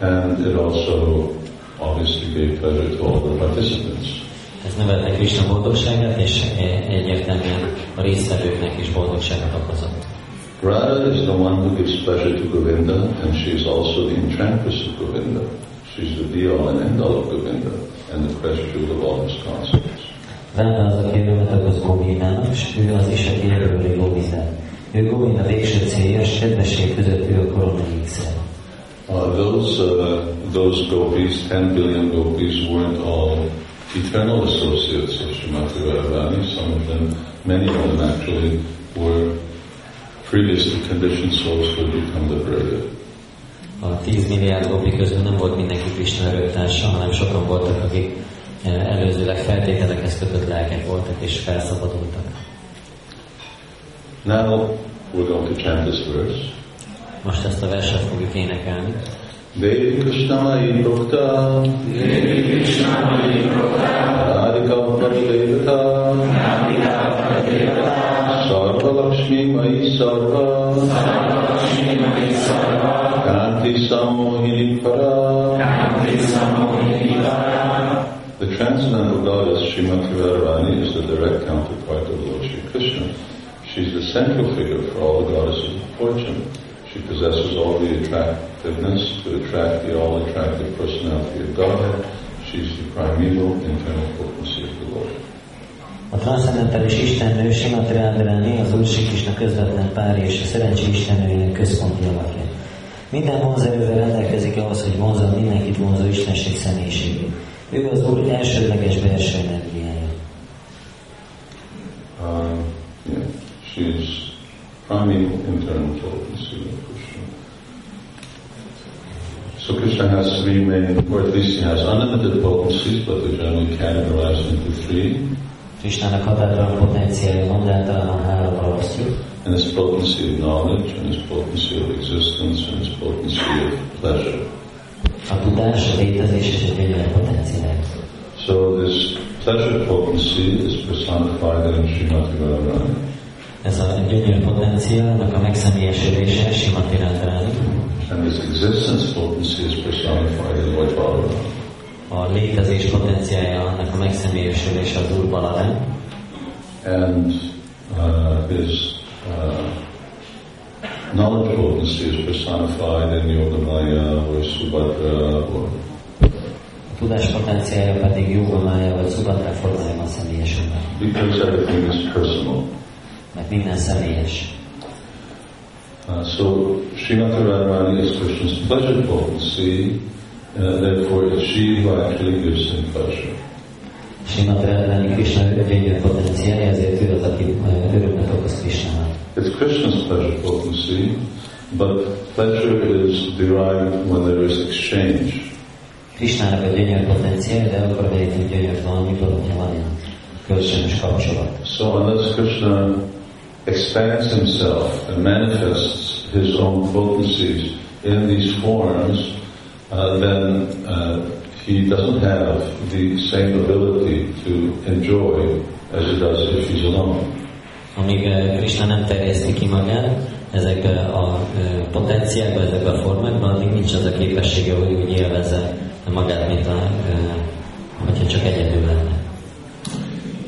and it also obviously gave pleasure to all the participants. Ez növelte Krishna boldogságát, és e- egyértelműen a résztvevőknek is boldogságot okozott. Radha is the one who gives pleasure to Govinda, and she is also the enchantress of Govinda. She's the be-all and end-all of Govinda, and the treasure of all his consorts. Ráda az, aki örömet okoz Govindának, és ő az is, aki erőli Govindát. Ő Govinda végső célja, és kedvesség között ő a korona. Uh, those uh, those gopis, ten billion gopis, weren't all eternal associates of Srimati Radharani. Some of them, many of them actually, were previously conditioned souls who had become liberated. A 10 milliárd gopi közül nem volt mindenki Krishna öröktársa, hanem sokan voltak, akik eh, előzőleg feltételekhez kötött lelkek voltak és felszabadultak. Now we're going to chant this verse. Most ezt a verset fogjuk énekelni. Devi Krishnamai Prokta Devi Krishnamai Prokta Radhika Pradevata Sarva Lakshmi Para Kanti Samohini Para The transcendental goddess Srimati Radharani is the direct counterpart of Lord Shri Krishna. She's the central figure for all the goddesses of fortune. She possesses all the attractiveness to attract the all-attractive personality of Godhead. She's the primeval internal potency of the Lord. A transzcendentális istennő Simati Radharani az Úr Sri Krishna közvetlen pár és a szerencsé istennőjének központi alakja. Minden vonzerővel rendelkezik ahhoz, hogy vonzza mindenkit vonzó Istenség személyiségét. Ő az Úr elsődleges belső energiája. Yeah, she's primeval internal Krishna. So Krishna has three main, or at least he has unlimited potencies, but they're generally categorized into three. Krisnának határtalan van, de általában háromra osztjuk. And his potency of knowledge, and his potency of existence, and his potency of pleasure. A tudás, a létezés és a. So this pleasure potency is personified in Srimati Radharani. Ez a gyönyör potenciálnak a megszemélyesülése Simati Radharani. And his existence potency is personified in Lord Balaram. A létezés potenciája annak a megszemélyesülése az Úr Balarán. And uh, his uh, knowledge potency is personified in Yogamaya or Subhadra or tudás potenciája pedig Jógomája vagy Szubatra formájában személyesül meg. because everything is personal. Mert minden személyes. Uh, so Srimati Radharani is Krishna's pleasure potency, uh, therefore who actually gives him pleasure. Simati Radharani Krishna gyönyör potenciája, ezért ő az, aki ö, örömet okoz It's Krishna's pleasure potency, but pleasure is derived when there is exchange. Krishnának a gyönyör potenciája, de akkor vegyünk gyönyört valamiből, hogyha van ilyen kölcsönös kapcsolat. So unless Krishna expands himself and manifests his own potencies in these forms, uh, then uh, he doesn't have the same ability to enjoy as he does if he's alone. Amíg eh, Krishna nem terjeszti ki magát ezekbe a potenciákba, ezekbe a formákba, addig nincs az a képessége, hogy úgy élvezze magát, mint a, hogyha csak egyedül lenne.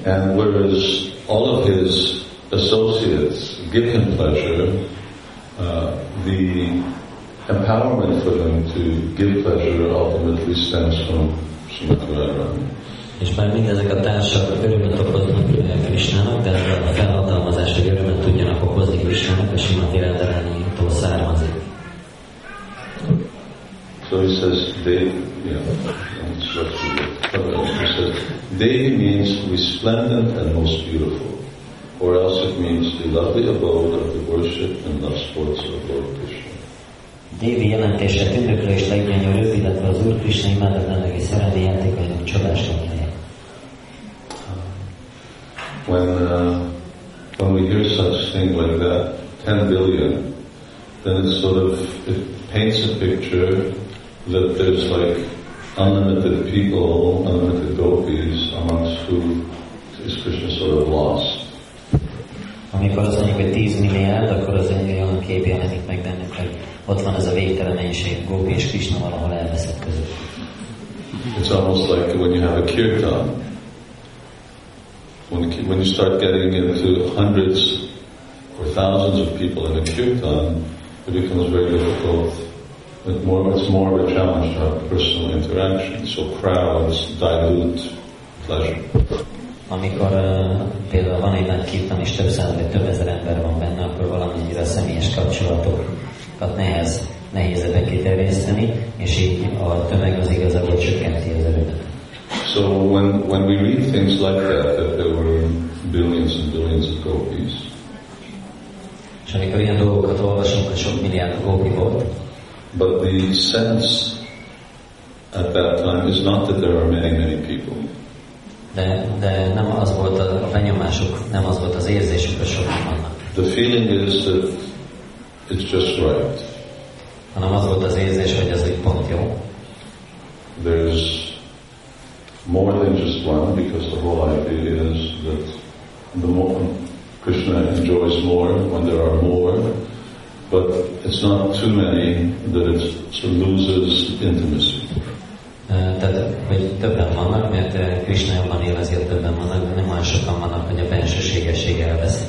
And whereas all of his associates give him pleasure, uh, the empowerment for them to give pleasure ultimately stems from És bár mindezek a társak örömet okoznak Krisnának, de a felhatalmazás, hogy örömet tudjanak okozni Krisnának, a Simati származik. So he says, they, yeah, let's let's it. He says, Devi means resplendent and most beautiful, or else it means the lovely abode of the worship and love sports of Lord Krishna. Dévi jelentése tündöklő és leggyönyörűbb, illetve az Úr Krishna imádatlannak és szerelmi játékainak csodás helye. When, uh, when we hear such thing like that, 10 billion, then it sort of, it paints a picture that there's like unlimited people, unlimited gopis amongst who is Krishna sort of lost. Amikor azt mondjuk, hogy 10 milliárd, akkor az egy olyan kép jelenik meg bennük, hogy ott van ez a végtelen mennyiség, Gópi és Krishna valahol elveszett között. It's almost like when you have a kirtan. When, you- when you start getting into hundreds or thousands of people in a kirtan, it becomes very difficult. It more, it's more of a challenge to have personal interaction. So crowds dilute pleasure. Amikor uh, például van egy nagy kirtan, és több száz vagy több ezer ember van benne, akkor valamennyire a személyes kapcsolatokat nehez, nehéz ebben kiterjeszteni, és így a tömeg az igazából csökkenti az erőt. So when, when we read things like that, that there were billions and billions of gopis, És amikor ilyen dolgokat olvasunk, hogy sok milliárd gópi volt, but the sense at that time is not that there are many, many people. de, de nem az volt a, a benyomásuk, nem az volt az érzésük, hogy sokan vannak, The feeling is that it's just right. hanem az volt az érzés, hogy ez pont jó. There's more than just one because the whole idea is that the more Krishna enjoys more when there are more, but it's not too many that it sort of loses intimacy. Tehát, hogy többen vannak, mert Krishna jobban élvezi, hogy többen vannak, de nem olyan sokan vannak, hogy a bensőségesség elveszik.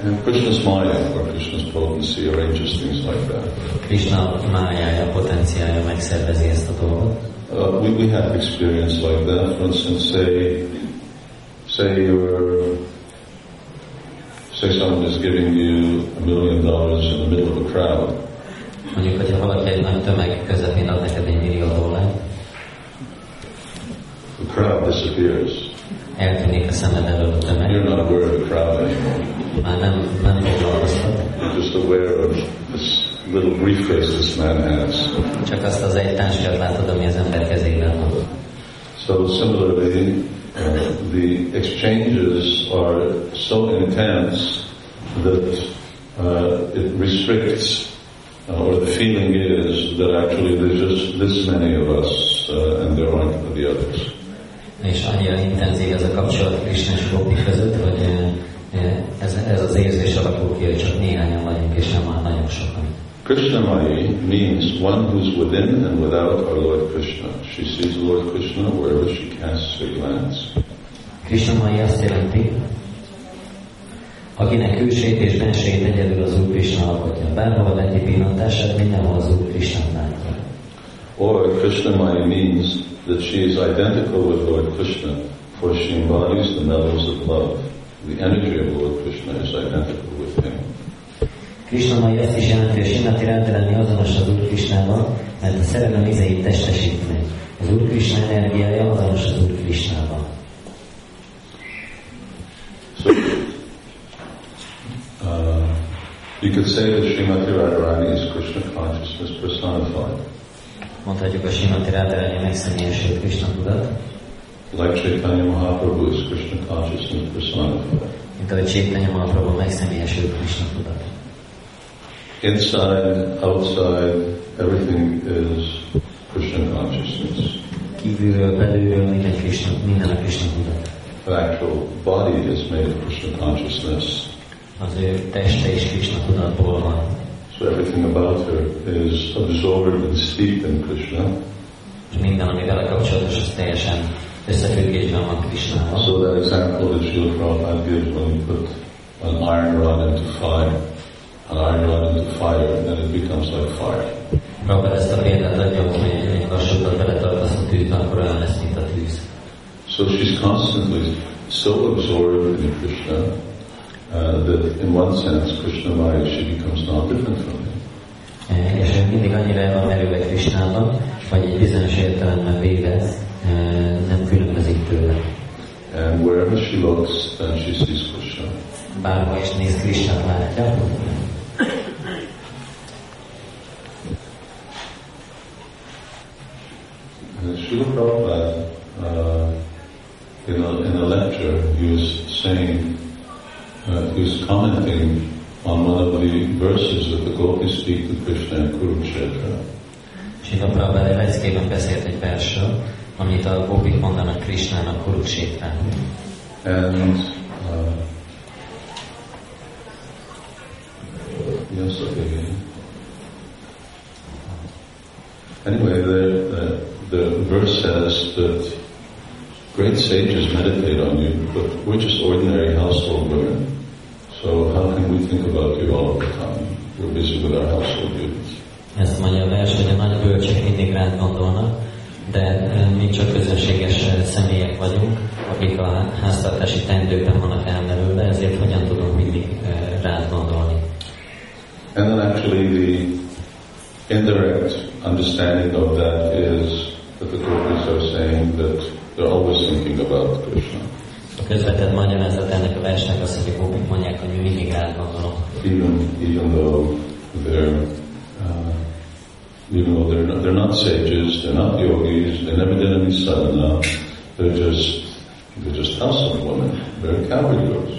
And Krishna's Maya or Krishna's potency arranges things like that. Krishna májája, potenciája megszervezi ezt a dolgot. Uh, we, we have experience like that. For instance, say, say you're, say someone is giving you a million dollars in the middle of a crowd. Mondjuk, hogyha valaki egy nagy tömeg közepén ad neked egy millió dollárt, The crowd disappears. eltűnik a szemed elől a tömeg, You're not aware of the crowd anymore. Már nem, nem foglalkoztat, You're just aware of this little briefcase this man has. csak azt az egy táskát látod, ami az ember kezében van. So similarly, uh, the exchanges are so intense that uh, it restricts, uh, or the feeling is that actually there's just this many of us uh, and there aren't the others. És annyira intenzív ez a kapcsolat és Gopi között, hogy ö, ö, ez, ez az érzés alakul ki, hogy csak néhányan vagyunk, és nem már nagyon sokan. Krishnamai means one who's within and without our Lord Krishna. She sees Lord Krishna wherever she casts her glance. Krishna mai azt jelenti, akinek külsét és bensét egyedül az Úr Krishna alkotja. Bárhol leti pillantását, mindenhol az Úr Krishna látja. Or Krishnamai means that she is identical with Lord Krishna, for she embodies the mellows of love. The energy of Lord Krishna is identical with him. Krishna mai azt is jelenti, hogy Simati Radharani azonos az Úr Krishnával, mert a szerelem izeit testesít meg. Az Úr Krishna energiája azonos az Úr Krishnával. So, uh, you could say that Srimati Radharani is Krishna consciousness personified. Mondhatjuk a Simati Radharani megszemélyesült Krishna tudat, Like Chaitanya Mahaprabhu is Krishna consciousness personified. mint ahogy Chaitanya Mahaprabhu megszemélyesült Krishna tudat. Inside, outside, everything is Krishna consciousness. kívülről, belülről, minden, Krishna, minden a Krishna tudat. The actual body is made of Krishna consciousness. Az ő teste is Krishna tudatból van. So everything about her is absorbed and steeped in Krishna. És minden, ami vele kapcsolatos, az teljesen összefüggésben van Krishnával. So that example that Srila Prabhupada gives when you put an iron rod into fire, an iron rod into fire, then it becomes like fire. Prabhupada ezt a példát adja, hogy egy, egy vasútat beletartasz a tűzbe, akkor olyan lesz, mint a tűz. So she's constantly so absorbed in Krishna uh, that in one sense Krishnamai she becomes not different from him. E, És mindig annyira van merülve Krishnában, vagy egy bizonyos értelemben véve e, nem különbözik tőle. And wherever she looks, then she sees Krishna. Bárhol is néz, Krishnát látja. Srila Prabhupada, uh, in, a, in a lecture, he was saying, uh, he was commenting on one of the verses that the gopis speak to Krishna in Kurukshetra. Sila Prabhupada leckében beszélt egy versről, amit a gópik mondanak Krishnának Kuruksétrán. And uh, yes, okay. Anyway, the, the, the verse says that great sages meditate on you, but we're just ordinary household women. So how can we think about you all the time? We're busy with our household duties. Ezt mondja a vers, hogy a nagy bölcsek mindig rád gondolnak, de e, mi csak közönséges e, személyek vagyunk, akik a háztartási teendőkben vannak elmerülve, ezért hogyan tudunk mindig e, rád gondolni. And then actually the indirect understanding of that is that the gopis are saying that they're always thinking about Krishna. A közvetett magyarázat ennek a versnek az, hogy a gópik mondják, hogy mi mindig rád gondolunk. Even even though they're uh, even though they're not, they're not sages, they're not yogis, they never did any sadhana, they're just they're just household women, very coward girls.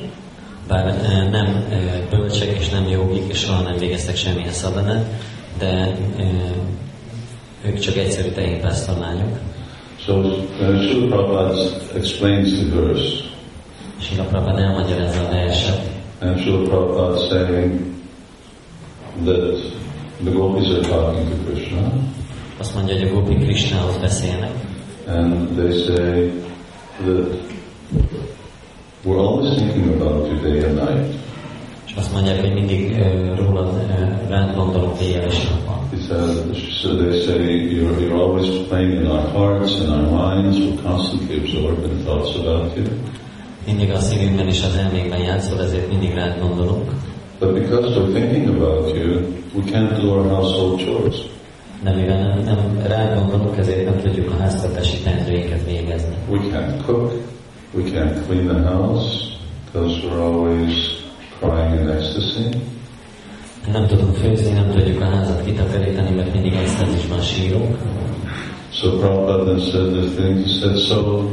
Bár e, nem e, bölcsek és nem jogik, és soha nem végeztek semmilyen szadanát, de e, ők csak egyszerű tehénpásztorlányok. So uh, Srila Prabhupada explains the verse, Sila Prabhupada elmagyarázza a verset, and Srila Prabhupada saying that the gopis are talking to Krishna, azt mondja, hogy a gópik Krishnához beszélnek, and they say that we're always thinking about you day and night. és azt mondják, hogy mindig e, rólad e, rád gondolunk éjjel és nappal. So they say you're, you're always playing in our hearts and our minds. We're constantly absorbed in thoughts about you. Mindig a szívünkben és az elménkben játszol, ezért mindig rád gondolunk. But because we're thinking about you, we can't do our household chores. De mivel nem, nem rád gondolunk, ezért nem tudjuk a háztartási teendőinket végezni. We can't cook. We can't clean the house because we're always crying in ecstasy. Nem tudunk főzni, nem tudjuk a házat kitakarítani, mert mindig extázisban sírunk. So Prabhupada then said this thing. He said, so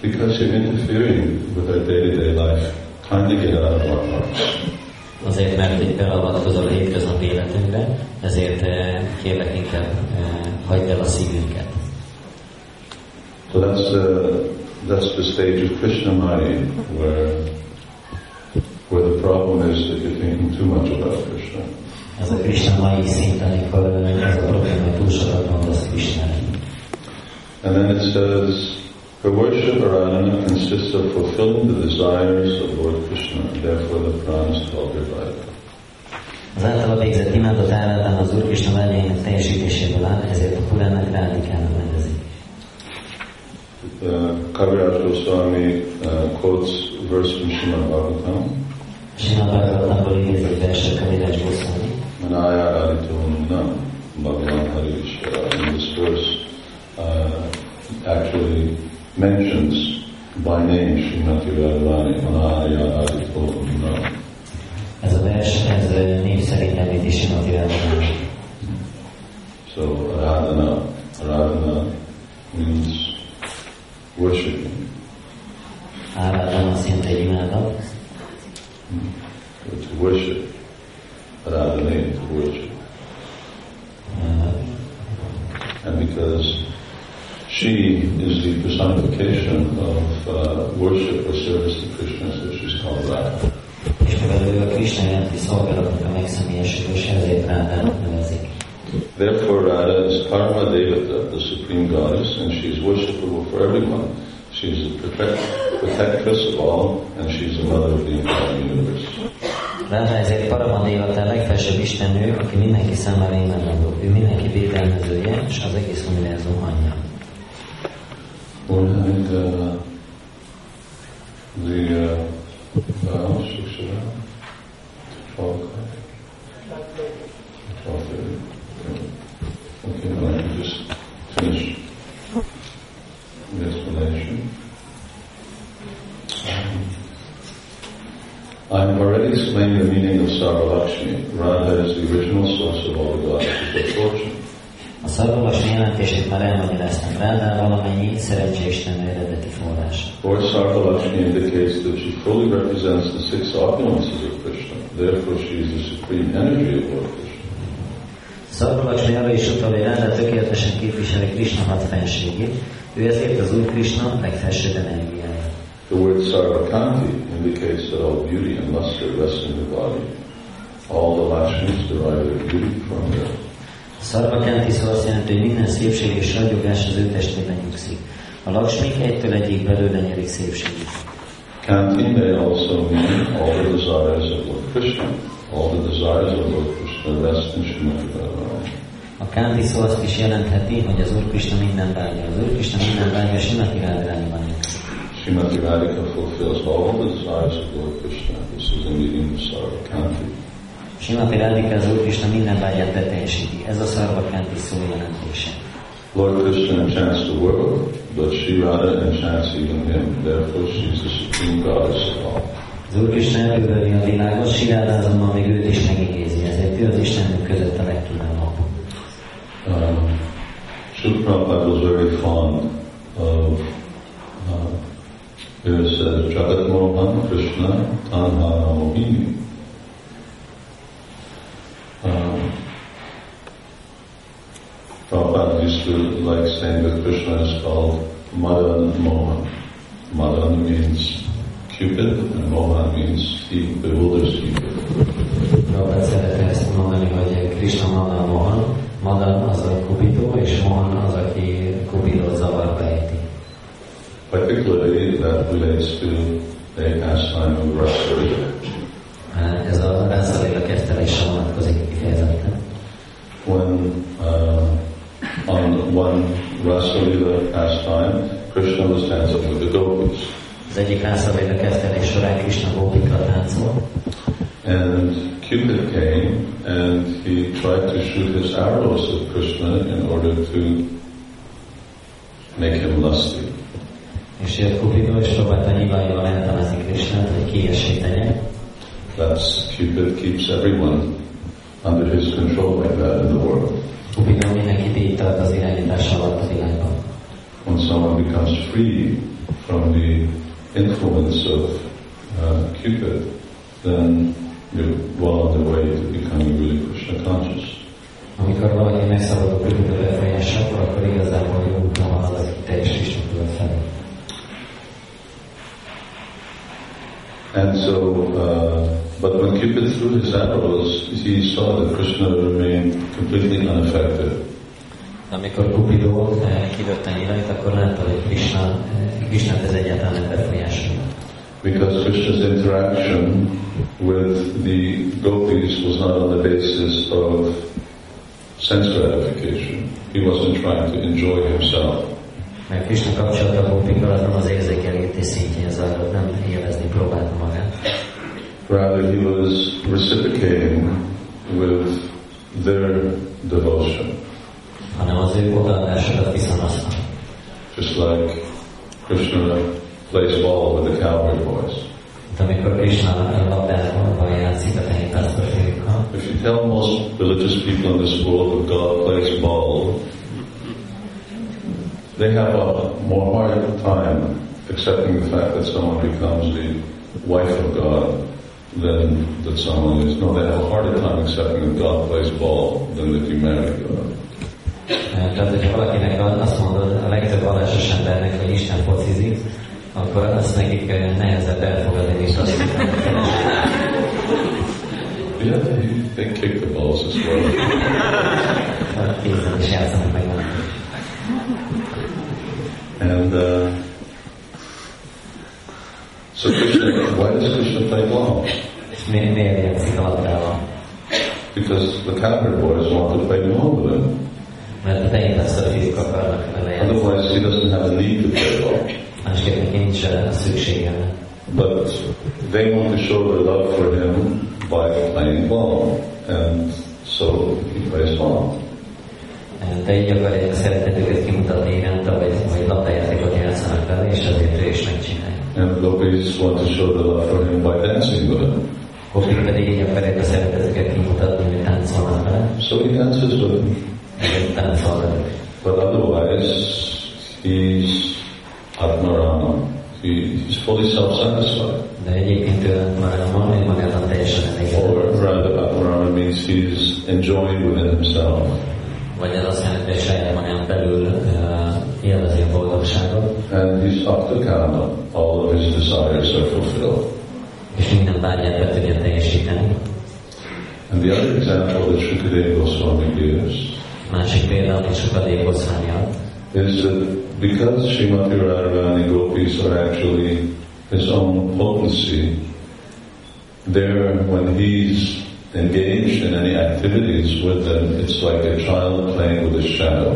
because you're interfering with our day-to-day life, kindly get out of our hearts. Azért, mert így belavatkozol a hétköznapi életünkbe, ezért eh, kérlek inkább eh, hagyd el a szívünket. So that's the that's the stage of Krishna Maya, where where the problem is that you're thinking too much about Krishna. Ez a Krishna mai szint, amikor eh, ez a probléma, hogy túl sokat gondolsz Krishnára. And then it says, her worship Aradhana consists of fulfilling the desires of Lord Krishna, and therefore the Purana is called Rivaya. Az általa végzett imádat áradán az Úr Krishna vágyainak teljesítéséből áll, ezért a Purának Rádikának nevezik. Uh, Kaviraj Goswami uh, quotes a verse from Srimad Bhagavatam, Sima Bhagavatamból idéz egy verset Kaviraj Goswami, Manaya Aditum Nam, Bhagavan Hari Vishwara. And this verse uh, actually mentions by name Srimati Radharani, Manaya Aditum Nam. ez a vers, ez név szerint említi Simati Rádikának. So Aradhana, Aradhana means worshiping. Áradán azt jelenti imádat, So to worship. Aradhana to worship. eh, And because she is the personification of uh, worship or service to Krishna, so she's called nevezik. Therefore, Radha is Parama Devata, the supreme goddess, and she is worshipable for everyone. She is the protect, protectress of all, and she is the mother of the entire universe. Ráda ezért Paramadévata a legfelsőbb istennő, aki mindenki számára imádandó. Ő mindenki védelmezője, és az egész univerzum anyja. And uh, the uh, uh, thirty. Okay, well, I just finish the explanation. Um, I've already explained the meaning of Sarvalakshmi. Radha is the original source of all the goddesses of fortune. A szarvalasmi jelentését már elmagyaráztam Rádá valamennyi eredeti forrás. Or Sarvalakshmi indicates that she fully represents the six opulences of Krishna. Therefore, she is the supreme energy of Lord Krishna. Szarvalasmi arra is utal, hogy Rádá tökéletesen képviseli Krishna hat fenségét, ő ezért az Úr Krishna legfelsőbb energiája. The word Sarvakanti indicates that all beauty and luster rest in the body. All the Lakshmis derive their beauty from her. A szarvakanti szó azt jelenti, hogy minden szépség és ragyogás az ő testében nyugszik. A laksmik egytől egyik belőle nyerik szépségét. Kanti may also mean all the desires of Lord Krishna. All the desires of Lord Krishna rest in. A Kanti szó azt is jelentheti, hogy az Úr Krishna minden vágya. Az Úr Krishna minden vágya Simati Radharaniban nyugszik. Srimati Radhika fulfills all the desires of Lord Krishna. This is the meaning of Sarvakanti. Simati Radhika az Úr Krishna minden vágyát beteljesíti. Ez a szarvakanti szó jelentése. Lord Krishna enchants the world, but Sri Radha enchants even him. Therefore, she is the supreme goddess of all. Az Úr Krishna elbűvöli a világot, Siráda azonban még őt is megigézi, ezért ő az Istenünk között a legkívánóbb. Um, Prabhupada was very fond of, uh, it says, Jagat Mohan Krishna Tanha Mohini. Like saying that Krishna is called Madan Mohan. Madan means Cupid, and Mohan means he bewilders people. Robert szerette ezt mondani, hogy Krishna Madan Mohan, Madan az a Kupidó, és Mohan az, aki Kupidót zavarba ejti. Particularly that relates to the pastime of Rasalila. Ez a rászalila kezdtelésre vonatkozik kifejezetten. When uh, on one Rasalila uh, pastime, Krishna was dancing with the gopis. Az egyik rászalila kezdtelés során Krishna gópikra táncol, And Cupid came and he tried to shoot his arrows at Krishna in order to make him lusty. és jött Kupidó, és próbálta nyilvánjával eltalezni Krishnát, hogy. That's Cupid keeps everyone under his control like that in the world. When someone becomes free from the influence of uh, Cupid, then you're well on the way to becoming really Krishna conscious. Amikor valaki megszabadul akkor igazából jó úton halad az felé. And so, uh, but when Cupid threw his arrows, he saw that Krishna remained completely unaffected. Amikor Kupidó eh, kidötte a nyirait, akkor látta, hogy Krishna, eh, Krishnát ez egyáltalán nem befolyásolja. Because Krishna's interaction with the gopis was not on the basis of sense gratification. He wasn't trying to enjoy himself. Mert Krishna kapcsolata a gópikkal az nem az érzékelítés szintjén zajlott, nem élvezni próbálta magát. Rather, he was reciprocating with their devotion. hanem az ő odaadásokat viszonozta. Just like Krishna plays ball with the cowboy boys. Mint amikor Krishna labdával játszik a tehénpásztorfiúkkal, If you tell most religious people in this world that God plays ball, they have a more hard time accepting the fact that someone becomes the wife of God than that someone is. No, they have a harder time accepting that God plays ball than that you marry God. Tehát, hogyha valakinek azt mondod a legtöbb vallásos embernek, hogy Isten focizik, akkor azt nekik nehezebb elfogadni, mint azt, hogy Yeah, they, they kick the balls as well. Kézen is játszanak meg velem. And uh, so Krishna, does Krishna play ball? Miért, játszik a labdával? Because the cowherd boys want to play ball with him. Mert a tejétesztő fiúk akarnak vele játszani. Otherwise, he doesn't have a need to play ball. Másképp neki nincs uh, szüksége. But they want to show their love for him by playing ball. And so he plays ball. De így akarják a szeretetüket kimutatni iránta, vagy, vagy labdajátékot játszanak vele, és azért ő is megcsinálja. And gopis want to show their love for him by dancing with him. Kopik pedig így akarják a szeretetüket kimutatni, hogy táncolnak vele, So he dances with him. táncol velük. But otherwise, he's Atmarama. He, he's fully self-satisfied. De egyébként ő már van, hogy magában teljesen elégedett. Or rather, Atmarama means he's enjoying within himself. Vagy ez azt jelenti, hogy saját magán belül uh, élvezi a boldogságot, And he's Aptakama. All of his desires are fulfilled. és minden vágyát be tudja teljesíteni. And the other example that Shukadeva Goswami gives Másik példa, amit sokat Goszvámi ad, is that because Srimati Radharani gopis are actually his own potency, there when he's engaged in any activities with them, it's like a child playing with a shadow.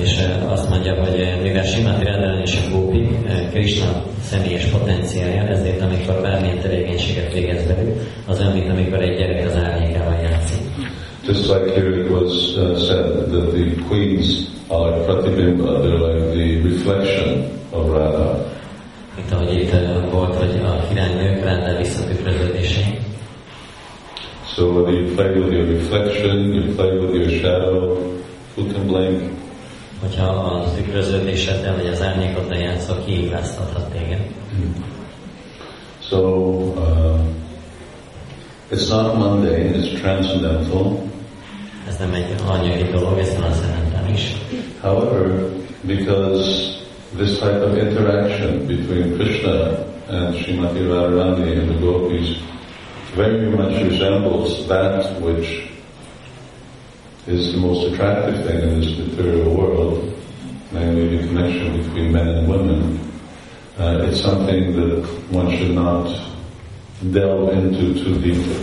És uh, azt mondja, hogy uh, mivel Simati Radharani és a Gópi, uh, Krishna személyes potenciálja, ezért amikor bármilyen tevékenységet végez velük, az olyan, mint amikor egy gyerek az árnyékával játszik. Just like here it was uh, said that the queens are like pratibimba, they're like the reflection of Radha. Mint ahogy itt uh, volt, hogy a királynők Ráda visszatükröződései. So whether you play with your reflection, you play with your shadow, who can blame you? Hogyha a tükröződéseddel vagy az árnyékoddal játszol, kiigáztathat téged. So uh, it's not mundane, it's transcendental. Ez nem egy anyagi dolog, ez transzcendentális. However, because this type of interaction between Krishna and Srimati Radharani and the gopis very much resembles that which is the most attractive thing in this material world, namely the connection between men and women. Uh, it's something that one should not delve into too deeply.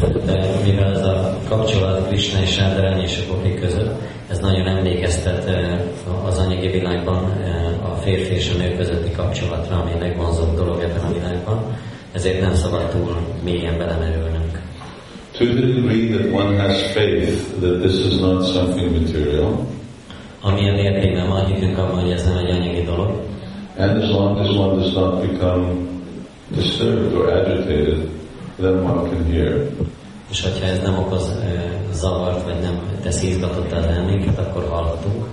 De mivel ez a kapcsolat Krishna és Radharani és a Gopi között, ez nagyon emlékeztet eh, az anyagi világban eh, a férfi és a nő közötti kapcsolatra, ami a legvonzóbb dolog ebben a világban, ezért nem szabad túl mélyen belemerülnünk. To the degree that one has faith that this is not something material, Amilyen mértékben van hitünk abban, hogy ez nem egy anyagi dolog, and as long as one does not become disturbed or agitated, then one can hear. és hogyha ez nem okoz eh, zavart, vagy nem tesz izgatottan az elménket, akkor hallhatunk.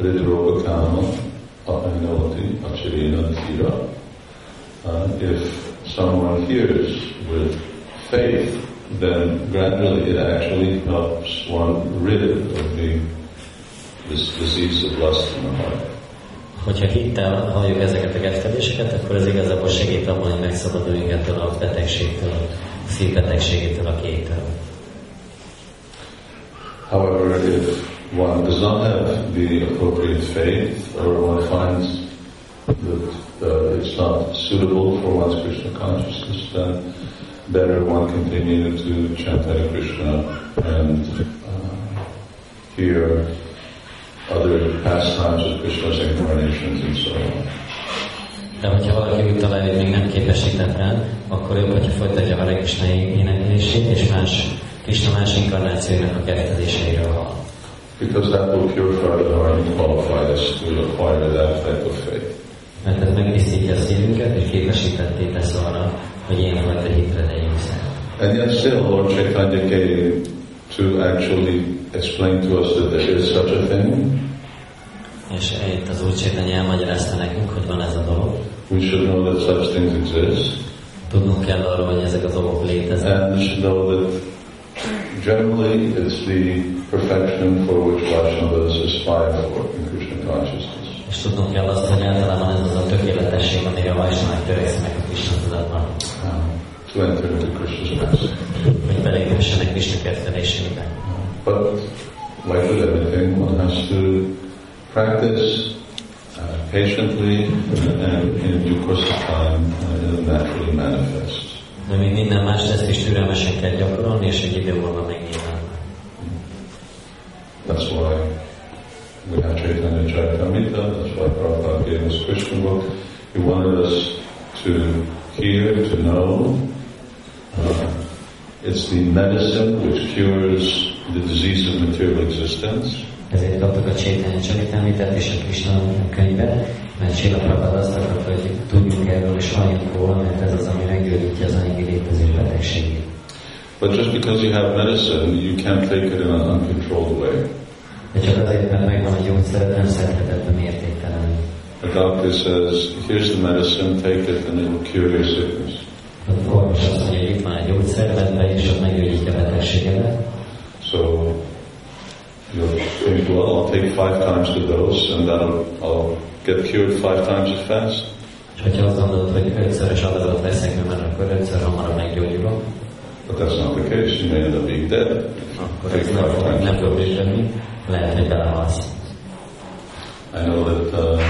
Ridroga Kama Apainoti Acharina Tira. Uh, if someone hears with faith, then gradually it actually helps one rid of the this disease of lust in the heart. Hogyha hittel halljuk ezeket a kezdeméseket, akkor ez igazából segít abban, hogy megszabaduljunk ettől a betegségtől, a szívbetegségétől, a kétől. However, if one does not have the appropriate faith, or one finds that uh, it's not suitable for one's Krishna consciousness, then better one continue to chant Hare Krishna and uh, hear other pastimes of Krishna's incarnations and so on. De hogyha valaki úgy találja, hogy még nem képesített rá, akkor jobb, hogyha folytatja a Hare Krishna éneklését, és más Krishna más inkarnációinak a kezdődéseiről hall. Because that will purify the heart and qualify us to acquire that type of faith. Mert ez megtisztítja a szívünket, és képesítetté tesz arra, hogy ilyenfajta hitre legyünk szert. And yet still Lord Chaitanya came to actually explain to us that there is such a thing. És itt az Úr Csétanya elmagyarázta nekünk, hogy van ez a dolog. We should know that such things exist. Tudnunk kell arról, hogy ezek a dolgok léteznek. And we should know that generally it's the perfection for which Vaishnavas aspire for in Krishna consciousness. És tudnunk kell azt, hogy általában ez az a tökéletesség, amire a törekszenek a Krishna tudatban. Um, to enter into Krishna's rest. Hogy belépessenek Krishna kettelésébe. But like with everything, one has to practice uh, patiently and in due course of time uh, it'll naturally manifest. De még minden más, ezt is türelmesen kell gyakorolni, és egy idő múlva megnyilván. That's why we have Chaitanya Charitamrita, that's why Prabhupada gave us Krishna book. He wanted us to hear, to know. Uh, it's the medicine which cures the disease of material existence. Ezért kaptuk a Csétanya Csaritámitet és a Krishna könyvet, mert Sila Prabhupada azt akarta, hogy tudjunk erről és halljunk róla, mert ez az, ami meggyógyítja az anyagi létezés betegségét. But just because you have medicine, you can't take it in an uncontrolled way. De csak azért, mert megvan a gyógyszeret, nem szedheted be mértéktelenül. The doctor says, here's the medicine, take it and it will cure your sickness. Az orvos azt mondja, hogy itt van egy gyógyszer, vedd be, és az meggyógyítja a betegségedet. So you'll think, well, I'll take five times the dose and then I'll, I'll get cured five times as fast. És hogyha azt gondolod, hogy ötszörös adatot veszek, mert akkor ötször hamarabb meggyógyulok, But that's not the case. You may end up being dead. akkor ez nem, times nem fog működni. Lehet, hogy belehalsz. I know that uh,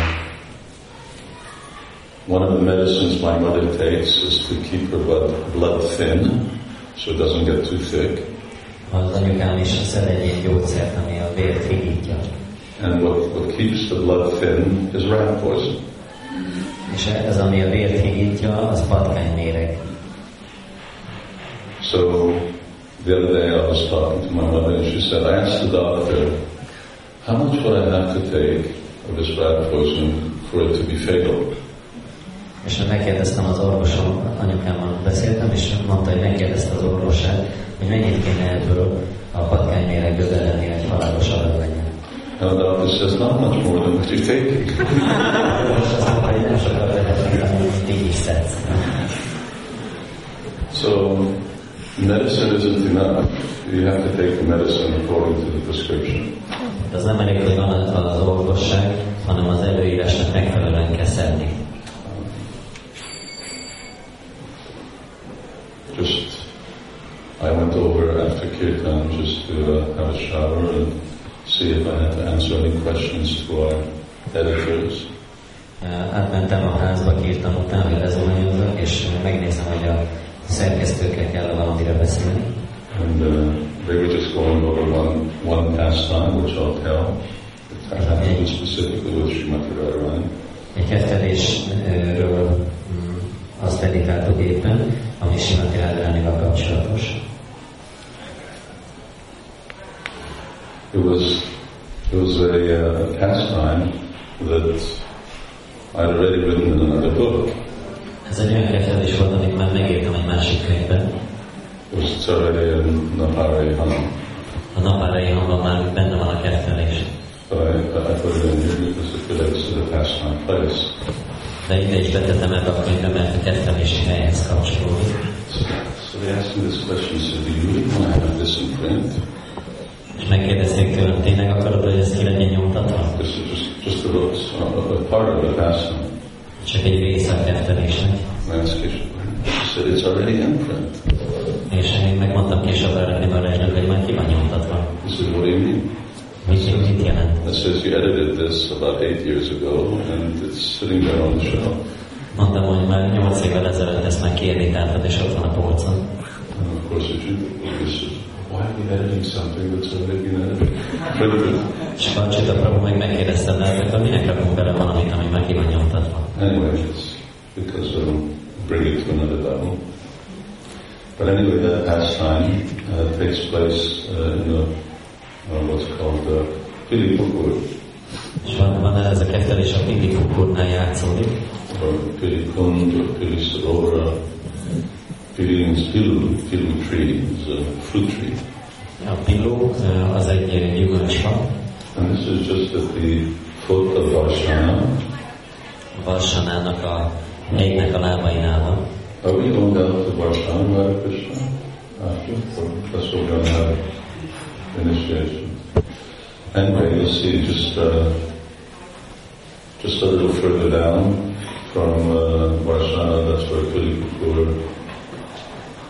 one of the medicines my mother takes is to keep her blood, blood thin, so it doesn't get too thick. Az anyukám is szed egy gyógyszert, ami a vért higítja. And what, what keeps the blood thin is rat poison. És ez, ami a vért higítja, az patkányméreg. So the other day I was talking to my mother and she said, I asked the doctor, how much would I have to take of this rat poison for it to be fatal? És megkérdeztem az orvosom, anyukámmal beszéltem, és mondta, hogy megkérdezte az orvosát, hogy mennyit kéne ebből a patkányméregből belenni, hogy halálos adag legyen. And the doctor says, not much more than what you take. Az orvos azt mondta, hogy nem sokat lehet, mint amit így is szedsz. So medicine isn't enough. You have to take the medicine according to the prescription. Az nem elég, hogy van az orvosság, hanem az előírásnak megfelelően kell szedni. Just, I went over after kirtan just to uh, have a shower and see if I had to answer any questions to our editors. Átmentem a házba, kírtam után, hogy lezuhanyozzak, és megnézem, hogy a szerkesztőkkel kell valamire beszélni. And uh, they were just going over one, one pastime, which I'll tell. It had to specifically with Srimati Radharani. Egy kettelésről mm, azt dedikáltuk éppen, ami Simati Radharanival kapcsolatos. It was, it was a uh, pastime that I'd already written in another book. Ez egy olyan kettelés volt, amit már megírtam egy másik könyvben. It was it's already in Napari Hanam. A napárai hangon már benne van a I, I put it in here because it relates to the pastime place. De ide is betettem ebbe a könyvbe, mert a kettelési helyhez kapcsolódik. So they asked me this question, so do you really want to have this in print? Megkérdezték tőlem, tényleg akarod, hogy ez ki legyen nyomtatva? This is just, just a, little, a, a part of the pastime. Csak egy része a kettelésnek. Said, it's already in print. És én megmondtam később erre Nimarajnak, hogy már ki van nyomtatva. He said, what you mean? Mit, jelent? It says you edited this about eight years ago, and it's sitting there on the shelf. Mondtam, hogy már nyolc évvel ezelőtt ezt már kieditáltad, és ott van a polcon. And of course, if you he says, why are we editing something that's already. És a Csita Prabhu meg megkérdezte, de akkor minek rakunk bele valamit, ami ki van nyomtatva? Anyway, it's because it'll bring it to another level. But anyway, that pastime uh, takes place uh, in the, uh, what's called uh, Pilipukur, És van, van ez a kettelés a Pindi Kukurnál játszódik, Pilikund, or Pilisarora. Pili means pilu, pilu tree, is a fruit tree. A Pillu az egy gyümölcsfa, And this is just at the foot of Varsana. Varsanának a egynek a lábainál van. Are we going down to Varsana, Radha Krishna? After? That's what we're going to have initiation. Anyway, you'll see just, uh, just a little further down from uh, Varsana, that's where Pilipukur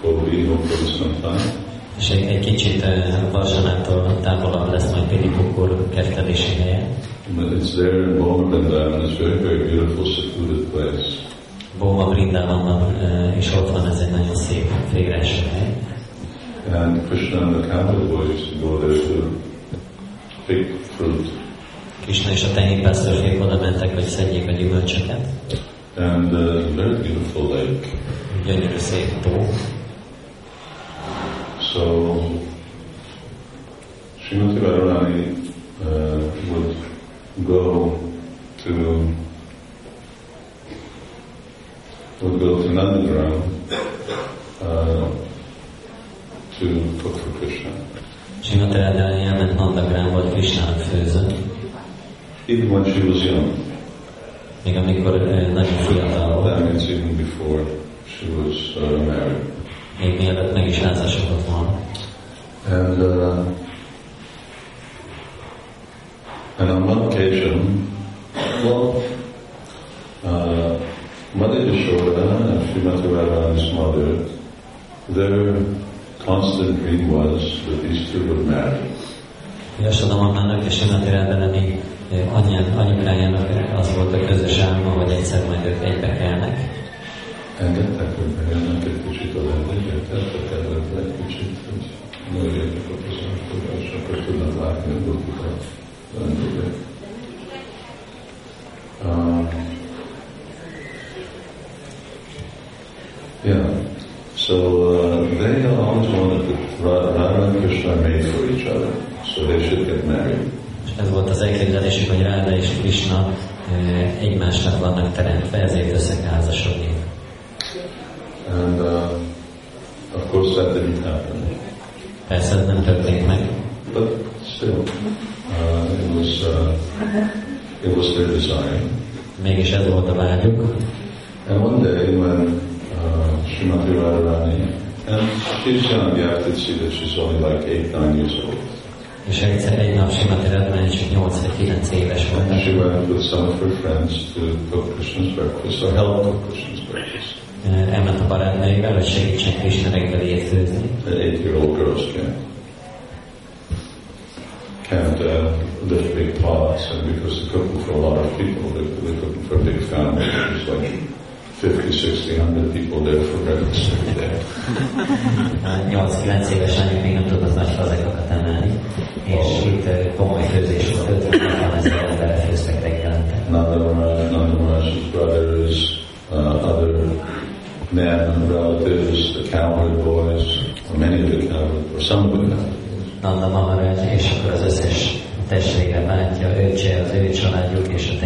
will be, hopefully sometime. És egy, kicsit uh, Varsanától távolabb lesz majd Pilipukur kertelési helye. But it's there in Boma Vrindavan, it's a very, very beautiful, secluded place. Boma Brindavanban, uh, és ott van ez egy nagyon szép félreeső hely. And Krishna and the cowboy boys go there to pick fruit. Krishna és a tehénpásztorfék oda mentek, hogy szedjék a gyümölcsöket. And uh, very beautiful lake. Gyönyörű szép tó. So Srimati Radharani uh, would go to would go to Nandagram uh, to cook for Krishna. Srimati Radharani elment Nandagramba, Krishnának főzött. Even when she was young, Még amikor nagyon fiatal volt, that means even before she was uh, married. Még mielőtt meg is házasodott volna. And uh, and on one occasion, well, uh, Mother Yashoda and Srimati Radharani's mother, their constant dream was that these two would marry. Jasoda mamának és Srimati Radharani eh, anyján, anyukájának az volt a közös álma, hogy egyszer majd ők egybe kelnek. Engedtek, hogy bejöjjenek egy kicsit a vendégeket, a kedvet egy kicsit, hogy nőjétek a közöntudást, akkor tudnak látni a dolgokat vendégek. Um. So uh, they always wanted Ra- Radha and Krishna made for each other, so they should get married. És ez volt az elképzelésük, hogy Ráda és Krishna eh, egymásnak vannak teremtve, ezért össze kell házasodni. And uh, of course that didn't happen. Ez nem történt meg, But still, uh, it was uh, it was their desire. mégis ez volt a vágyuk. And one day when uh, Srimati Radharani, and she's young, you have to see that she's only like eight, nine years old. És egyszer egy nap Simati Radharani csak 8 vagy 9 éves And she went with some of her friends to cook Krishna's breakfast, or help cook Krishna's breakfast. Eh, Elment a barátnőivel, hogy segítsen Krishna reggelét főzni. The eight-year-old girls can can't uh, lift big pots, and because they're cooking for a lot of people, they're, they're cooking for a big family. There's like 50, 60, 100 people there for breakfast every day. A 8-9 éves anyuk még nem tudott nagy fazekakat emelni, és itt komoly főzés volt, 50 ezer emberre főztek reggelente. Nanda Maharaj, Nanda Maharaj's brothers, uh, other men, relatives, the cowherd boys, or many of the cowherd, or some of the. Nanda és akkor az összes testvére, bátyja, öccse, az ő családjuk és a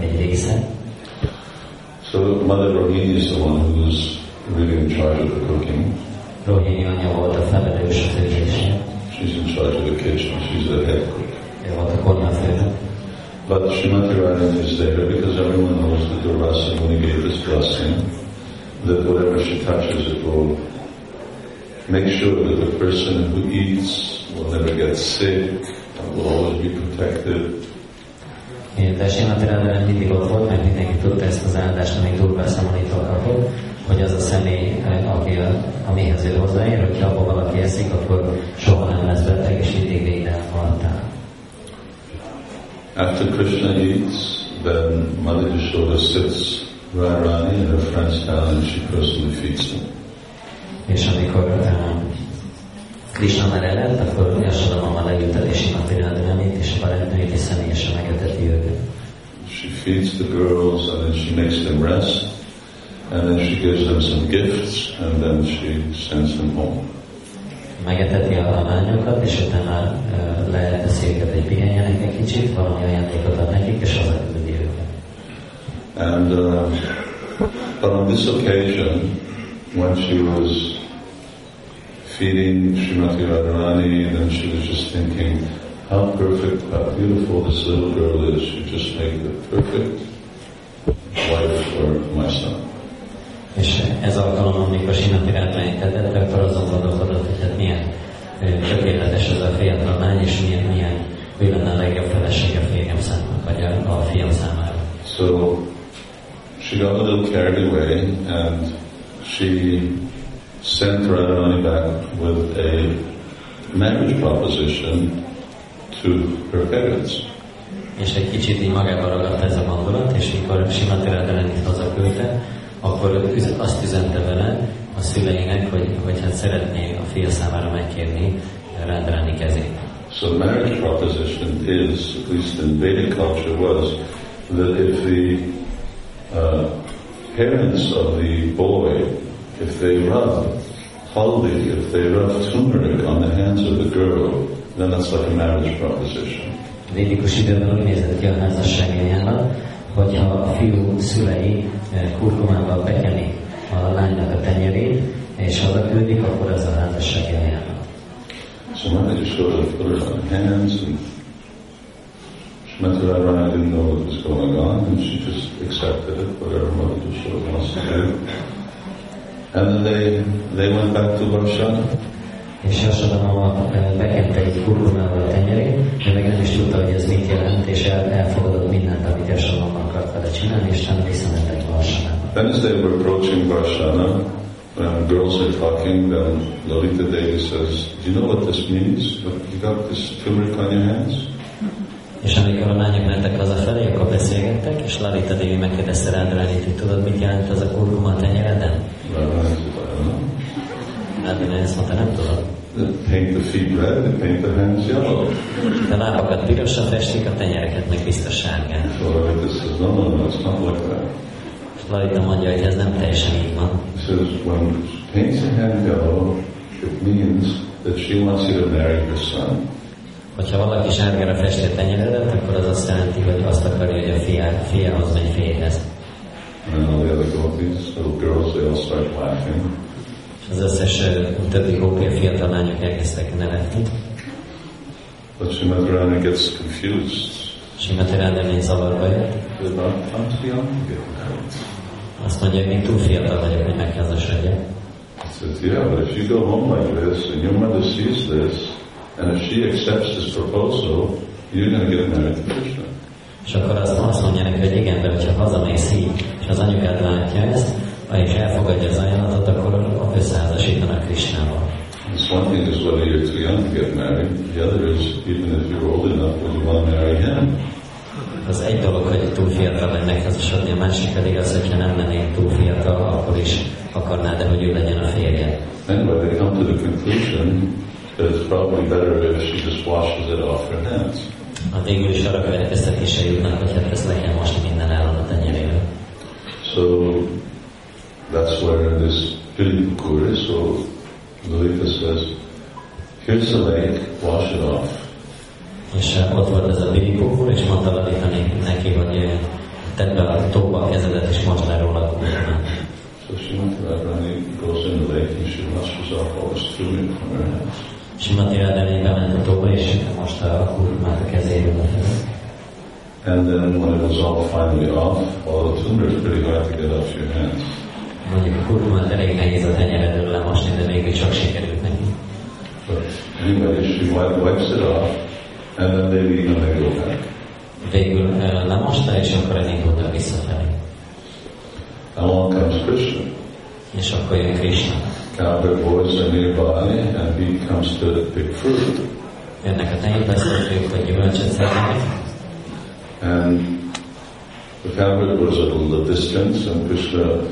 egy része. So Mother Rohini is the one who's really in charge of the cooking. Rohini anyja volt a felelős a főzésén. She's in charge of the kitchen. She's the head cook. Ő volt a konyhafőnök. But Srimati Radha is there because everyone knows that Durvasa, when he gave his blessing, that whatever she touches, it will make sure that the person who eats will never get sick, and will always be protected. De Simati Radharani mindig ott volt, mert mindenki tudta ezt az áldást, amíg Durga Szamonitól kapott, hogy az a személy, aki a, amihez ő hozzáér, hogyha abban valaki eszik, akkor soha nem lesz beteg, és mindig alatt After Krishna eats, then Mother Yashoda sits Radharani and her friends down and she personally feeds them. És amikor uh, Krishna már elett, akkor Yasoda leültet és Simati Radharanit és a barátnőit, és személyesen megeteti őket. She feeds the girls and then she makes them rest and then she gives them some gifts and then she sends them home. Megeteti a lányokat, és utána uh, leteszi őket, hogy pihenjenek egy kicsit, valami ajándékot ad nekik, és őket. And uh, but on this occasion, when she was feeding Srimati Radharani, then she was just thinking, how perfect, how beautiful this little girl is. You just make the perfect wife for my son. És ez alkalom, amikor Simati rád megtetett, akkor azon gondolkodott, hogy hát milyen tökéletes ez a fiatal lány, és milyen, milyen ő lenne a legjobb feleség a férjem számára, vagy a, a fiam számára. So she got a little carried away and she sent Radharani back with a marriage proposition to her parents. És egy kicsit így magával ragadt ez a gondolat, és mikor Simati Radharanit hazaküldte, akkor azt üzente vele a szüleinek, hogy, hogy hát szeretné a fia számára megkérni Radharani kezét. So marriage proposition is, at least in Vedic culture, was that if the uh, parents of the boy, if they rub haldi, if they rub turmeric on the hands of the girl, then that's like a marriage proposition. Védikus időben úgy nézett ki a házasság hogyha a fiú szülei kurkumával bekeni a lánynak a tenyerét, és ha küldik, akkor az a házasság eljárat. So Mother just sort of put her on the hands and Srimati Radharani didn't know what was going on and she just accepted it, whatever Mother of wants to do. And then they, they went back to Varshana. És Jasada mama eh, bekente egy kurkumával a tenyerét, de meg nem is tudta, hogy ez mit jelent, és el, elfogadott mindent, amit Jasada mama akart vele csinálni, és nem visszamentek Varsanába. Then as they were approaching Varshana, when um, girls are talking, then Lalita Devi says, do you know what this means? You got this turmeric on your hands? És amikor a lányok mentek hazafelé, akkor beszélgettek, és Lalita Devi megkérdezte Rádránit, hogy tudod, mit jelent ez a kurkuma a tenyereden? Rádránit ezt mondta, nem tudom. Paint the feet red, paint the hands yellow. A lábakat pirosra festik, a tenyereket meg biztos sárgán. So Lalita says, no, no, no, it's not like that. És Lalita mondja, hogy ez nem teljesen így van. Says, when paints a hand yellow, it means that she wants you to marry her son. Hogyha valaki sárgára festi a tenyeredet, akkor az azt jelenti, hogy azt akarja, hogy a fia, fiahoz megy férjhez. And all the other gopis, little girls, they all start laughing. És az összes többi gópia fiatal lányok elkezdtek nevetni. But Srimati Radharani gets confused. Simati Rádani zavarba jött. Azt mondja, hogy még túl fiatal vagyok, hogy megházasodjak. Says, yeah, but if you go home like this and your mother sees this, and if she accepts this proposal, you're going to get married to Krishna. És akkor azt, azt mondja neki, hogy igen, de hogyha hazamész így, és az anyukád látja ezt, és elfogadja az ajánlatot, akkor összeházasítanak Krisnával. This one thing is whether you're too young to get married. The other is, even if you're old enough, would you want to marry him? Az egy dolog, hogy túl fiatal vagy megházasodni, a másik pedig az, hogyha nem lennék túl fiatal, akkor is akarnád, de hogy ő legyen a férje. Anyway, they come to the conclusion that it's probably better if she just washes it off her hands. A végül is arra következtetése jutnak, hogy hát ezt le kell mosni minden állat a tenyeréről. So that's where this Pilipukur is. So Lalita says, here's the lake, wash it off. És eh, ott volt ez a birikókul, és mondta Lalita neki, hogy eh, tedd be a tóba a kezedet, és most le róla. So she went to that Rani, goes in the lake and she washes off all the fluid from her hands. Simati Radani bement a tóba, és most a kurkumát a lefelé. And then when it was all finally off, all the tumor is pretty hard to get off your hands. Mondjuk a kurkumát elég nehéz a tenyeredről lemosni, de végül csak sikerült neki. But anyway, she wi- wipes it off and then they leave and they go back. Végül eh, lemosta, és akkor elindultak visszafelé. Along comes Krishna. És akkor jön Krishna. Cowherd boys are nearby and he comes to pick fruit. Jönnek a tenyésztők, hogy gyümölcsöt szednek, And the cowherd was at a little distance and Krishna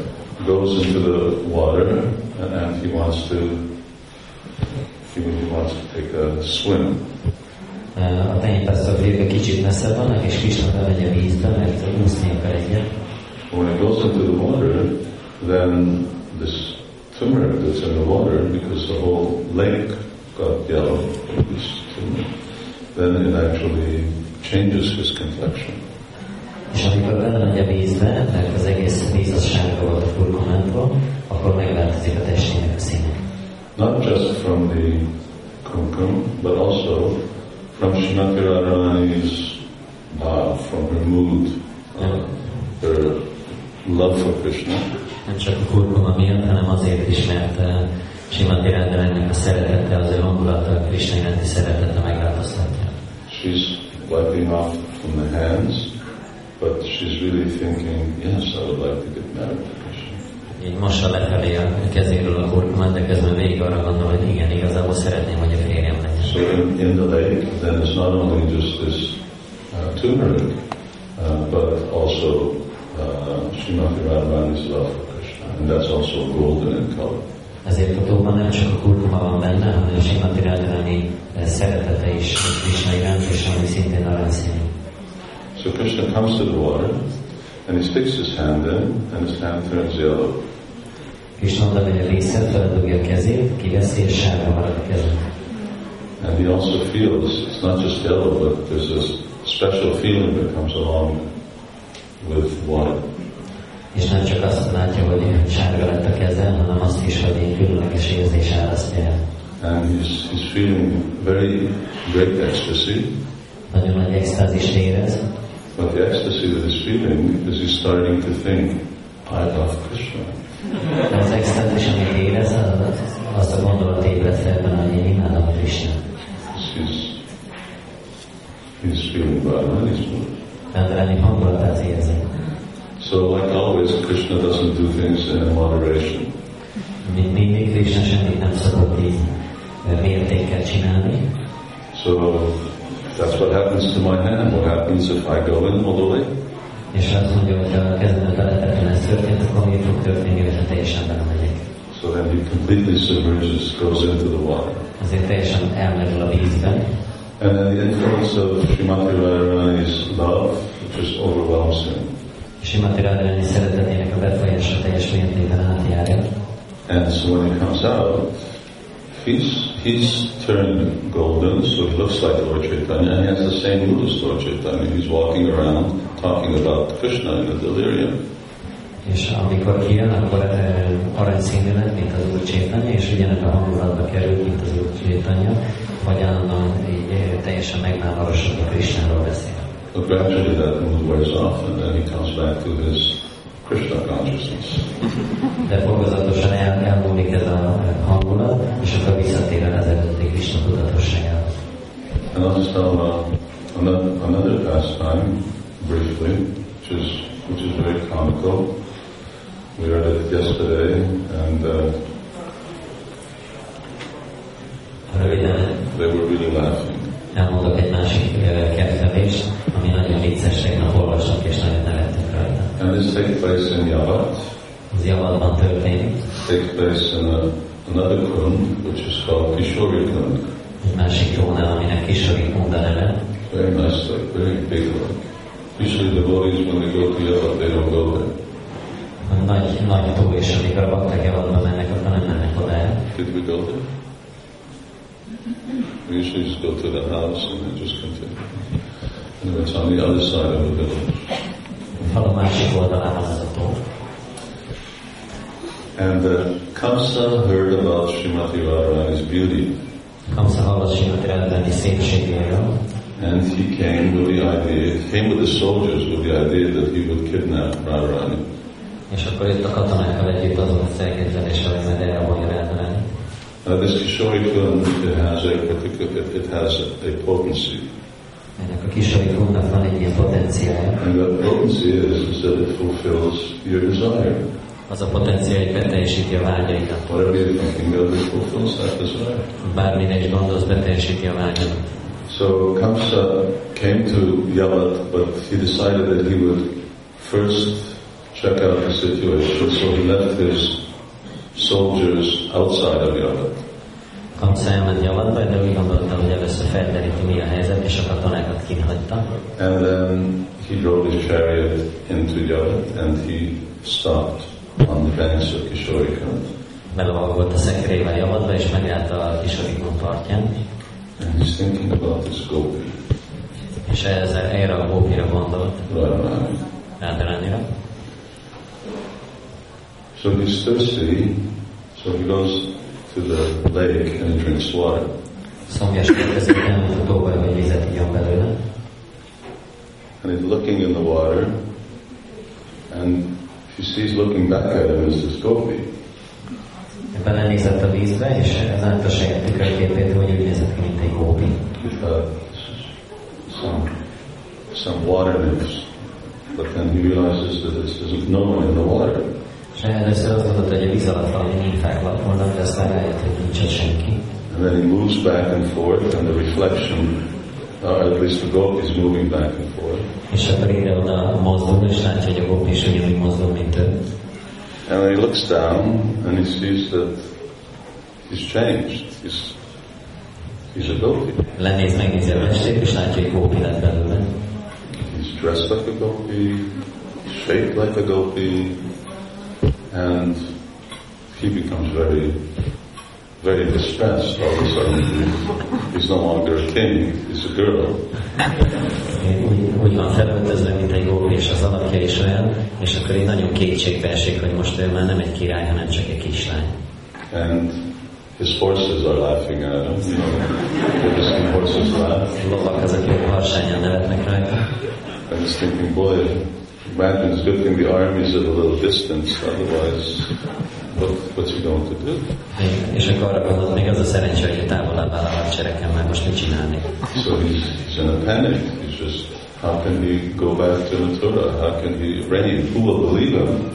goes into the water and, and he wants to he wants to take a swim. A kicsit messze vannak, és Krishna bemegy a vízbe, mert úszni akar egyet. When it goes into the water, then that's in the water, because the whole lake got yellow with this turmeric, then it actually changes his complexion. És amikor belemegy a vízbe, mert az egész víz az sárga volt a akkor megváltozik a testének a színe. Not just from the kumkum, but also from Srimati Radharani's bhav, from her mood, uh, her love for Krishna. Nem csak a kurkuma miatt, hanem azért is, mert uh, Simati a szeretete, az ő hangulata, a Krishna iránti szeretete megváltoztatja. She's wiping off from the hands, but she's really thinking, yes, I would like to get married to Krishna. Így mossa lefelé a kezéről a kurkumát, de közben végig arra gondol, hogy igen, igazából szeretném, hogy a férjem legyen. So in, in the lake, then it's not only just this uh, turmeric, uh, but also uh, Srimati Radharani's love and that's also golden in color. Ezért a tóban nem csak a kurkuma van benne, hanem a Simati eh, szeretete is Krishna iránt, és ami szintén aranyszínű. So Krishna comes to the water, and he sticks his hand in, and his hand turns yellow. Krishna oda megy a vízhez, feldugja a kezét, kiveszi, és sárga marad a. And he also feels it's not just yellow, but there's this special feeling that comes along with water. És nem csak azt látja, hogy sárga lett a keze, hanem azt is, hogy egy különleges érzés árasztja el. And he's, he's feeling very great ecstasy, Nagyon nagy extázist érez, but the ecstasy that he's feeling is he's starting to think, I love Krishna. az extázis, amit érez, az, azt a gondolat ébred fel benne, hogy én imádom a Krishna. He's, he's feeling Radharani's mood. Radharani hangulatát érzi. So like always, Krishna doesn't do things in moderation. Mint mindig, Krishna semmit nem szokott így mértékkel csinálni. So that's what happens to my hand. What happens if I go in all the way? És azt mondja, hogy a kezemet beletettem, ez történt, akkor mi fog történni, hogyha teljesen belemegyek. So then he completely submerges, goes into the water. Azért teljesen elmerül a vízben, And then the influence of Srimati Radharani's love just overwhelms him. Simati Radharani szeretetének a befolyása teljes mértékben átjárja. And so when he comes out, he's he's turned golden, so he looks like Lord Chaitanya, and he has the same mood as Lord Chaitanya. He's walking around talking about Krishna in a delirium. És amikor kijön, akkor e, aranyszínű lett, mint az Úr Csétanya, és ugyanek a hangulatba került, mint az Úr Csétanya, hogy állandóan így, e, teljesen megmámorosodva Krishnáról beszél. But gradually that mood wears off, and then he comes back to his Krishna consciousness. De fokozatosan el, elmúlik ez a hangulat, és akkor visszatér az eredeti Krishna tudatosságához. And I'll just tell uh, another, another pastime briefly, which is which is very comical. We read it yesterday, and uh, they were really laughing. Elmondok egy másik kedvelést, ami nagyon vicces, tegnap olvasok, és nagyon nevettünk rajta. And this takes place in Yavat, Az Javalban történik, takes place in a, another kund, which is called Kishori Kund. egy másik tónál, aminek Kisori Kunda neve, Very nice, like very big one. Usually devotees, when they go to Yavat, they don't go there. nagy, nagy tó, és amikor a bakták Javalba mennek, akkor nem mennek oda el. Did we go there? We usually just go to the house and then just continue. And it's on the other side of the village. A falu másik oldalán van az a tó. And uh, Kamsa heard about Srimati Radharani's beauty, Kamsa hallott Simati Radharani szépségéről, and he came with the idea, came with the soldiers with the idea that he would kidnap Radharani. és akkor a katonákkal együtt azon az elképzeléssel, hogy majd elvonja Radharani. Now this Kishori Kund, it has a particular, it, it has a, potency. Ennek a kisori Kundnak van egy ilyen potenciája. And that potency is, is that it fulfills your desire. Az a potenciál, hogy beteljesíti a vágyaikat. Whatever you're thinking of, it fulfills that desire. Bármire is gondolsz, beteljesíti a vágyaikat. So Kamsa came to Yavat, but he decided that he would first check out the situation. So he left his soldiers outside of Yavat. Kamsa elment Javatba, de úgy gondolta, hogy először felderíti mi a helyzet, és a katonákat kinhagyta. And then he drove his chariot into Yavat and he stopped on the banks of Kishorikund. Belovagolt a szekerével Javatba, és megállt a kisori Kund partján, And he's thinking about this gopi, és ezzel erre a gópira gondolt, Radharani. Radharánira. So he's thirsty, so he goes to the lake and drinks water. szomjas következőt elmutatóval, hogy vizet igyon belőle. And he's looking in the water, and he sees looking back at him is this gopi. Belenézett a vízbe, és látta a saját tükörképét, hogy úgy nézett ki, mint egy gópi. Some, some water nymphs. But then he realizes that there's no one in the water. Először azt gondolta, hogy a víz alatt valami nymfák lakolnak, de aztán rájött, hogy nincs ott senki. And then he moves back and forth, and the reflection, or at least the gopi is moving back and forth. És akkor ide-oda mozdul, és látja, hogy a gópi is ugyanúgy mozdul, mint ő. And then he looks down and he sees that he's changed. He's, he's a gopi. Lenéz, megnézi a mestét, és látja, hogy gópi lett belőle. He's dressed like a gopi, shaped like a gopi, and he becomes very, very distressed all of a sudden. He's, no longer a king, he's a girl. Úgy, úgy van felöltözve, mint egy gópi, és az alakja is olyan, és akkor így nagyon kétségbe esik, hogy most ő már nem egy király, hanem csak egy kislány. And his horses are laughing at him. You know, the Disney horses laugh. Lovak azok jók harsányan nevetnek rajta. I was thinking, boy, imagine it's a good thing the army's at a little distance, otherwise, what, what's he going to do? És akkor arra gondolt, még az a szerencsé, hogy távolabb áll a hadseregen, mert most mit csinálni? So he's, he's in a panic. He's just, how can he go back to Mathura? How can he reign? Who will believe him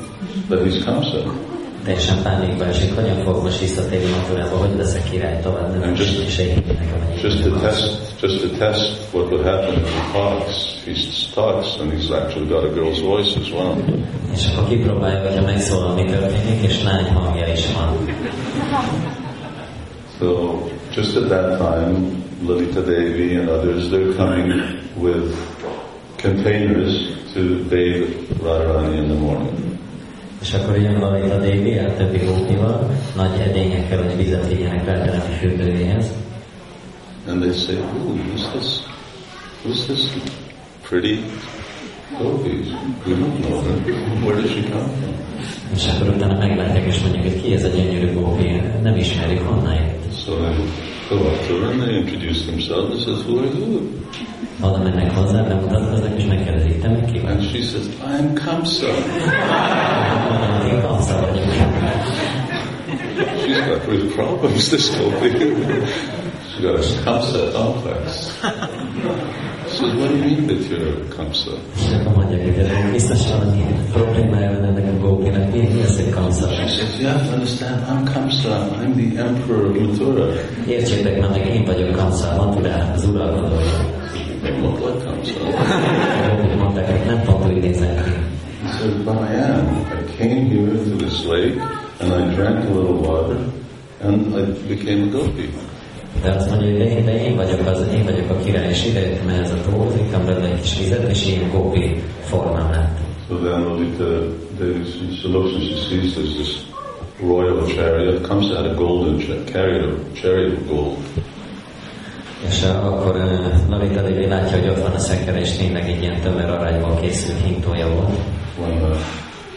that he's Kamsa? Teljesen pánikba esik, hogyan most visszatérni Maturába, hogy leszek király tovább, nem And just- és egy nekem egy Just to test, just to test what would happen if he talks. He talks, and he's actually got a girl's voice as well. És akkor kipróbálja, hogyha megszólal, mi történik, és lány hangja is van. So just at that time, Lalita Devi and others, they're coming with containers to bathe Radharani in the morning. És akkor jön Lalita Devi, a többi gópival, nagy edényekkel, hogy vizet vigyenek Ráteremi fürdőjéhez. And they say, Ooh, who's this? Who's this pretty gopi? We don't know her. Where does she come from? És akkor utána meglátják, és mondják, hogy ki ez a gyönyörű gópi, nem ismerjük, honnan jött. So they go up to her and they introduce themselves and says, Who are you? Oda mennek hozzá, bemutatkoznak, és megkérdezik, te meg ki vagy? And she says, I'm Kamsa. Én Kamsa vagyok. She's got real problems, this gopi. She's got a Kamsa complex. She says, What do you mean that you're Kamsa? És akkor mondják, hogy biztos valami problémája van ennek a gópinak, mi, az, hogy Kamsa? She says, You have to understand, I'm Kamsa. I'm the emperor of Mathura. Értsétek már meg, én vagyok Kamsa, Maturá, az uralkodója. They look like Kamsa. Gópik mondták, hogy nem pont úgy néznek ki. He said, But I am. I came here to this lake and I drank a little water and I became a gopi. De azt mondja, hogy de én, de én vagyok az, én vagyok a király, és ide jöttem ehhez a tóhoz, ittam belőle egy kis vizet, és ilyen gópi formám lett. So then Lalita, Devi, she, she looks and she sees there's this royal chariot, comes out a golden cha- chariot, of- chariot of gold. És uh, akkor uh, Lalita Devi látja, hogy ott van a szekere, és tényleg egy ilyen tömör aranyból készült hintója volt.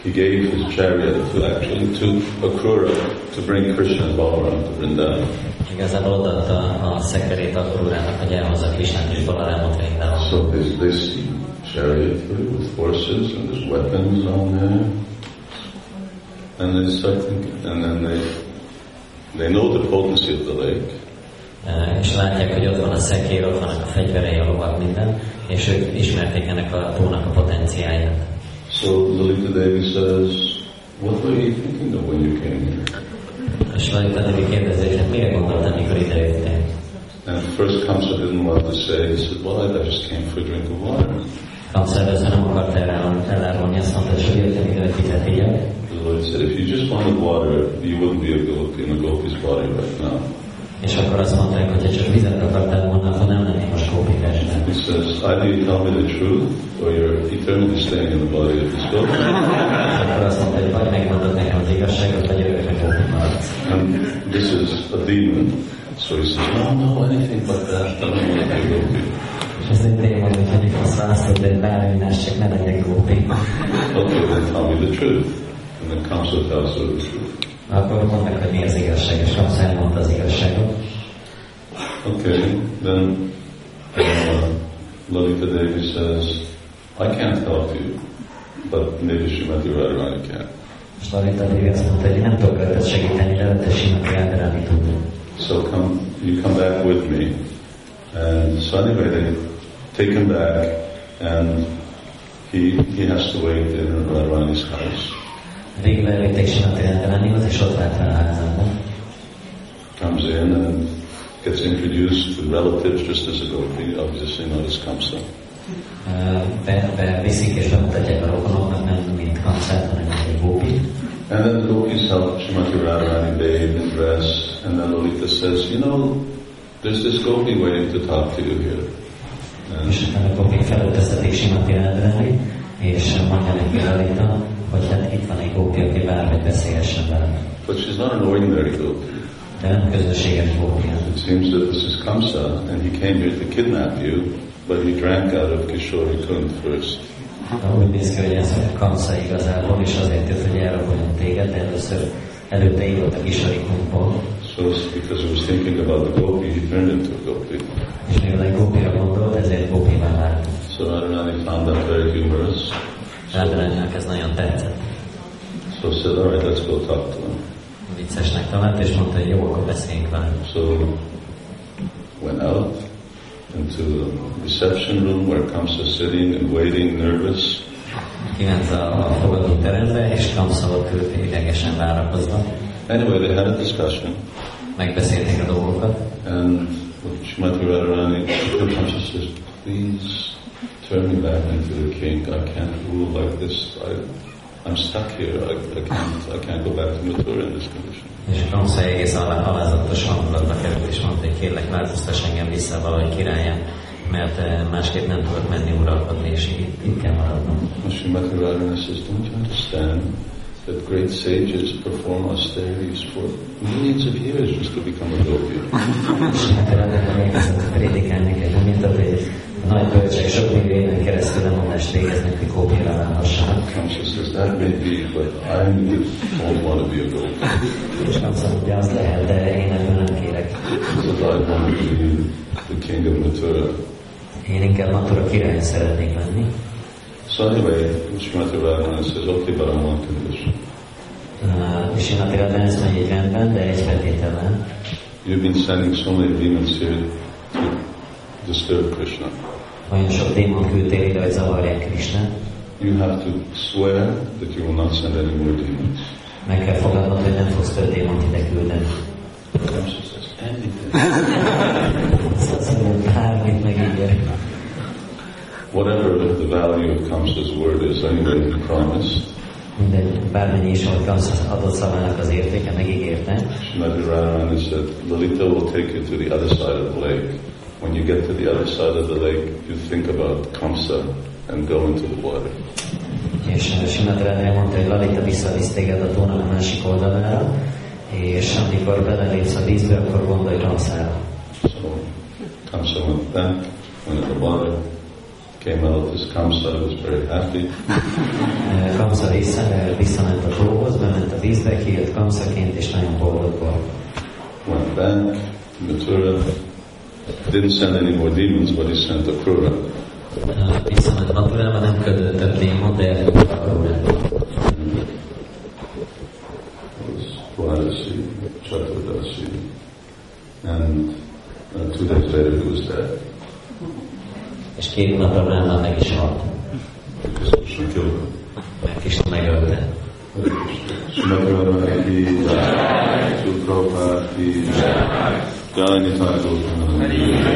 He gave his chariot to actually to Akrura to bring Krishna and Balaram to Vrindavan. Igazából odaadta a szekerét Akurának, hogy elhozza Krisnát és Balarámot Vrindavan. So they see chariot with horses and there's weapons on there. And they start thinking, and then they, they know the potency of the lake. És látják, hogy ott van a szekér, ott vannak a fegyverei, a lovak, minden, és ők ismerték ennek a tónak a potenciáját. So Lalita Devi says, what were you thinking of when you came here? És Lalita Devi kérdezi, hogy hát mire gondoltál, mikor idejöttél? And first Kamsa didn't want to say, he said, well, I just came for a drink of water. Kamsa először nem akart elárulni, azt mondta, hogy jöttem ide, hogy vizet. The Lord said, if you just wanted water, you wouldn't be a gopi in a gopi's body right now. És akkor azt mondták, hogy csak vizet akartál volna, akkor nem lennék most kópikásnál. He says, either you tell me the truth, or you're eternally staying in the body of this gopi. Akkor azt mondta, hogy vagy megmondod nekem az igazságot, vagy örökre kópi maradsz. And this is a demon. So he says, no, no, anything but that. I don't want to be gopi. És ez egy démon, hogy mondjuk azt választod, hogy bármilyen csak ne legyek kópi. Okay, then tell me the truth. And then Kamsa tells her the truth. Akkor mondnak, hogy mi az igazság, és elmondta az igazságot. Okay, then uh, Lalita Devi says, I can't help you, but maybe Srimati Radharani can. És Lalita Devi azt mondta, hogy nem tudok rajtad segíteni, de te Srimati Radharani tud. So come, you come back with me. And so anyway, they take him back, and he he has to wait in Radharani's house. Végül elvitték Srimati Radharanihoz, és ott fel a házában. Comes in and uh, gets introduced to relatives just as a gopi, obviously not as Kamsa. Be, be viszik és bemutatják a rokonoknak, nem mint Kamszát, hanem egy gópi. And then the gopis help Srimati Radharani bathe and dress, and then Lalita says, you know, there's this gopi waiting to talk to you here. And És a gopik felöltöztetik Srimati Radharani, és mondja neki Lalita, hogy hát itt van egy gópi, aki vár, hogy beszélhessen vele. but she's not an ordinary gopi. De nem közönséges gópi. It seems that this is Kamsa, and he came here to kidnap you, but he drank out of Kishori Kund first. Úgy néz ki, hogy ez a Kamsa igazából, és azért jött, hogy elraboljon téged, de először előtte ívott a kisarikunkból, So because he was thinking about the gopi, he turned into a gopi. és mivel egy gópira gondolt, ezért gópivá vált. So I don't know, Radharani found that very humorous. Rádaránynak ez nagyon tetszett. So said, all right, let's go talk to him. Viccesnek talált, és mondta, hogy jó, akkor beszéljünk vele. So went out into the reception room where Kamsa sitting and waiting, nervous. Kiment a, fogadóterembe, és Kamsa ott ült idegesen várakozva. Anyway, they had a discussion, Megbeszélték a dolgokat, and Shrimati Radharani, Kamsa says, please turn me back into the king. I can't rule like this. I, I'm stuck here. I, I can't. I can't go back to Mathura in this condition. és Kamsa egész alá alázatos hangulatba került, és mondta, hogy kérlek, változtass engem vissza valahogy királyán, mert eh, másképp nem tudok menni uralkodni, és itt, itt kell maradnom. Srimati Radharani says, don't you understand that great sages perform austerities for millions of years just to become a gopi? nagy bölcsek sok millió éven keresztül nem adást végeznek, mikor kópírálhassanak. Consciousness that may be, but I'm just don't want to be a goat. És nem szabad, hogy az lehet, de én ebben nem kérek. Because I want to be the king of Mathura. Én inkább Mathura király szeretnék lenni. So anyway, Srimati Radhana says, okay, but I want to do this. Uh, és Srimati Radhana ezt mondja, hogy rendben, de egy feltétellel. You've been sending so many demons here to disturb Krishna. Olyan sok démon küldtél ide, hogy zavarják Krisnát. You have to swear that you will not send any more demons. Meg kell fogadnod, hogy nem fogsz több démont ide küldeni. Bármit megígér. Whatever the value of Kamsa's word is, anyway, he promised. Mindegy, bármennyi is volt Kamsa adott szavának az értéke, megígérte. Srimati Radharani said, Lalita will take you to the other side of the lake. When you get to the other side of the lake, you think about Kamsa and go into the water. És uh, Simát Rád mondta, hogy Lalita visszavisz téged a tónak a másik oldalára, és amikor belelépsz a vízbe, akkor gondolj Kamszára. So Kamsa went back, went in the water, came out. This Kamsa was very happy. Uh, Kamsa uh, visszament a tóhoz, bement a vízbe, kijött Kamszaként, és nagyon boldog volt. Went back Mathura. Didn't send any more demons, but he sent Akrura. Uh, Visszament Maturába, nem küldött több démon, de elküldte a Karulát. It was Dwadasi, Chaturdasi. And uh, two days later he was dead. És két napra Brahma meg is halt, Because Krishna killed him. mert Krishna megölte. Srimati Radharani ki jai, Sri Prabhupada ki jai, क्या निधान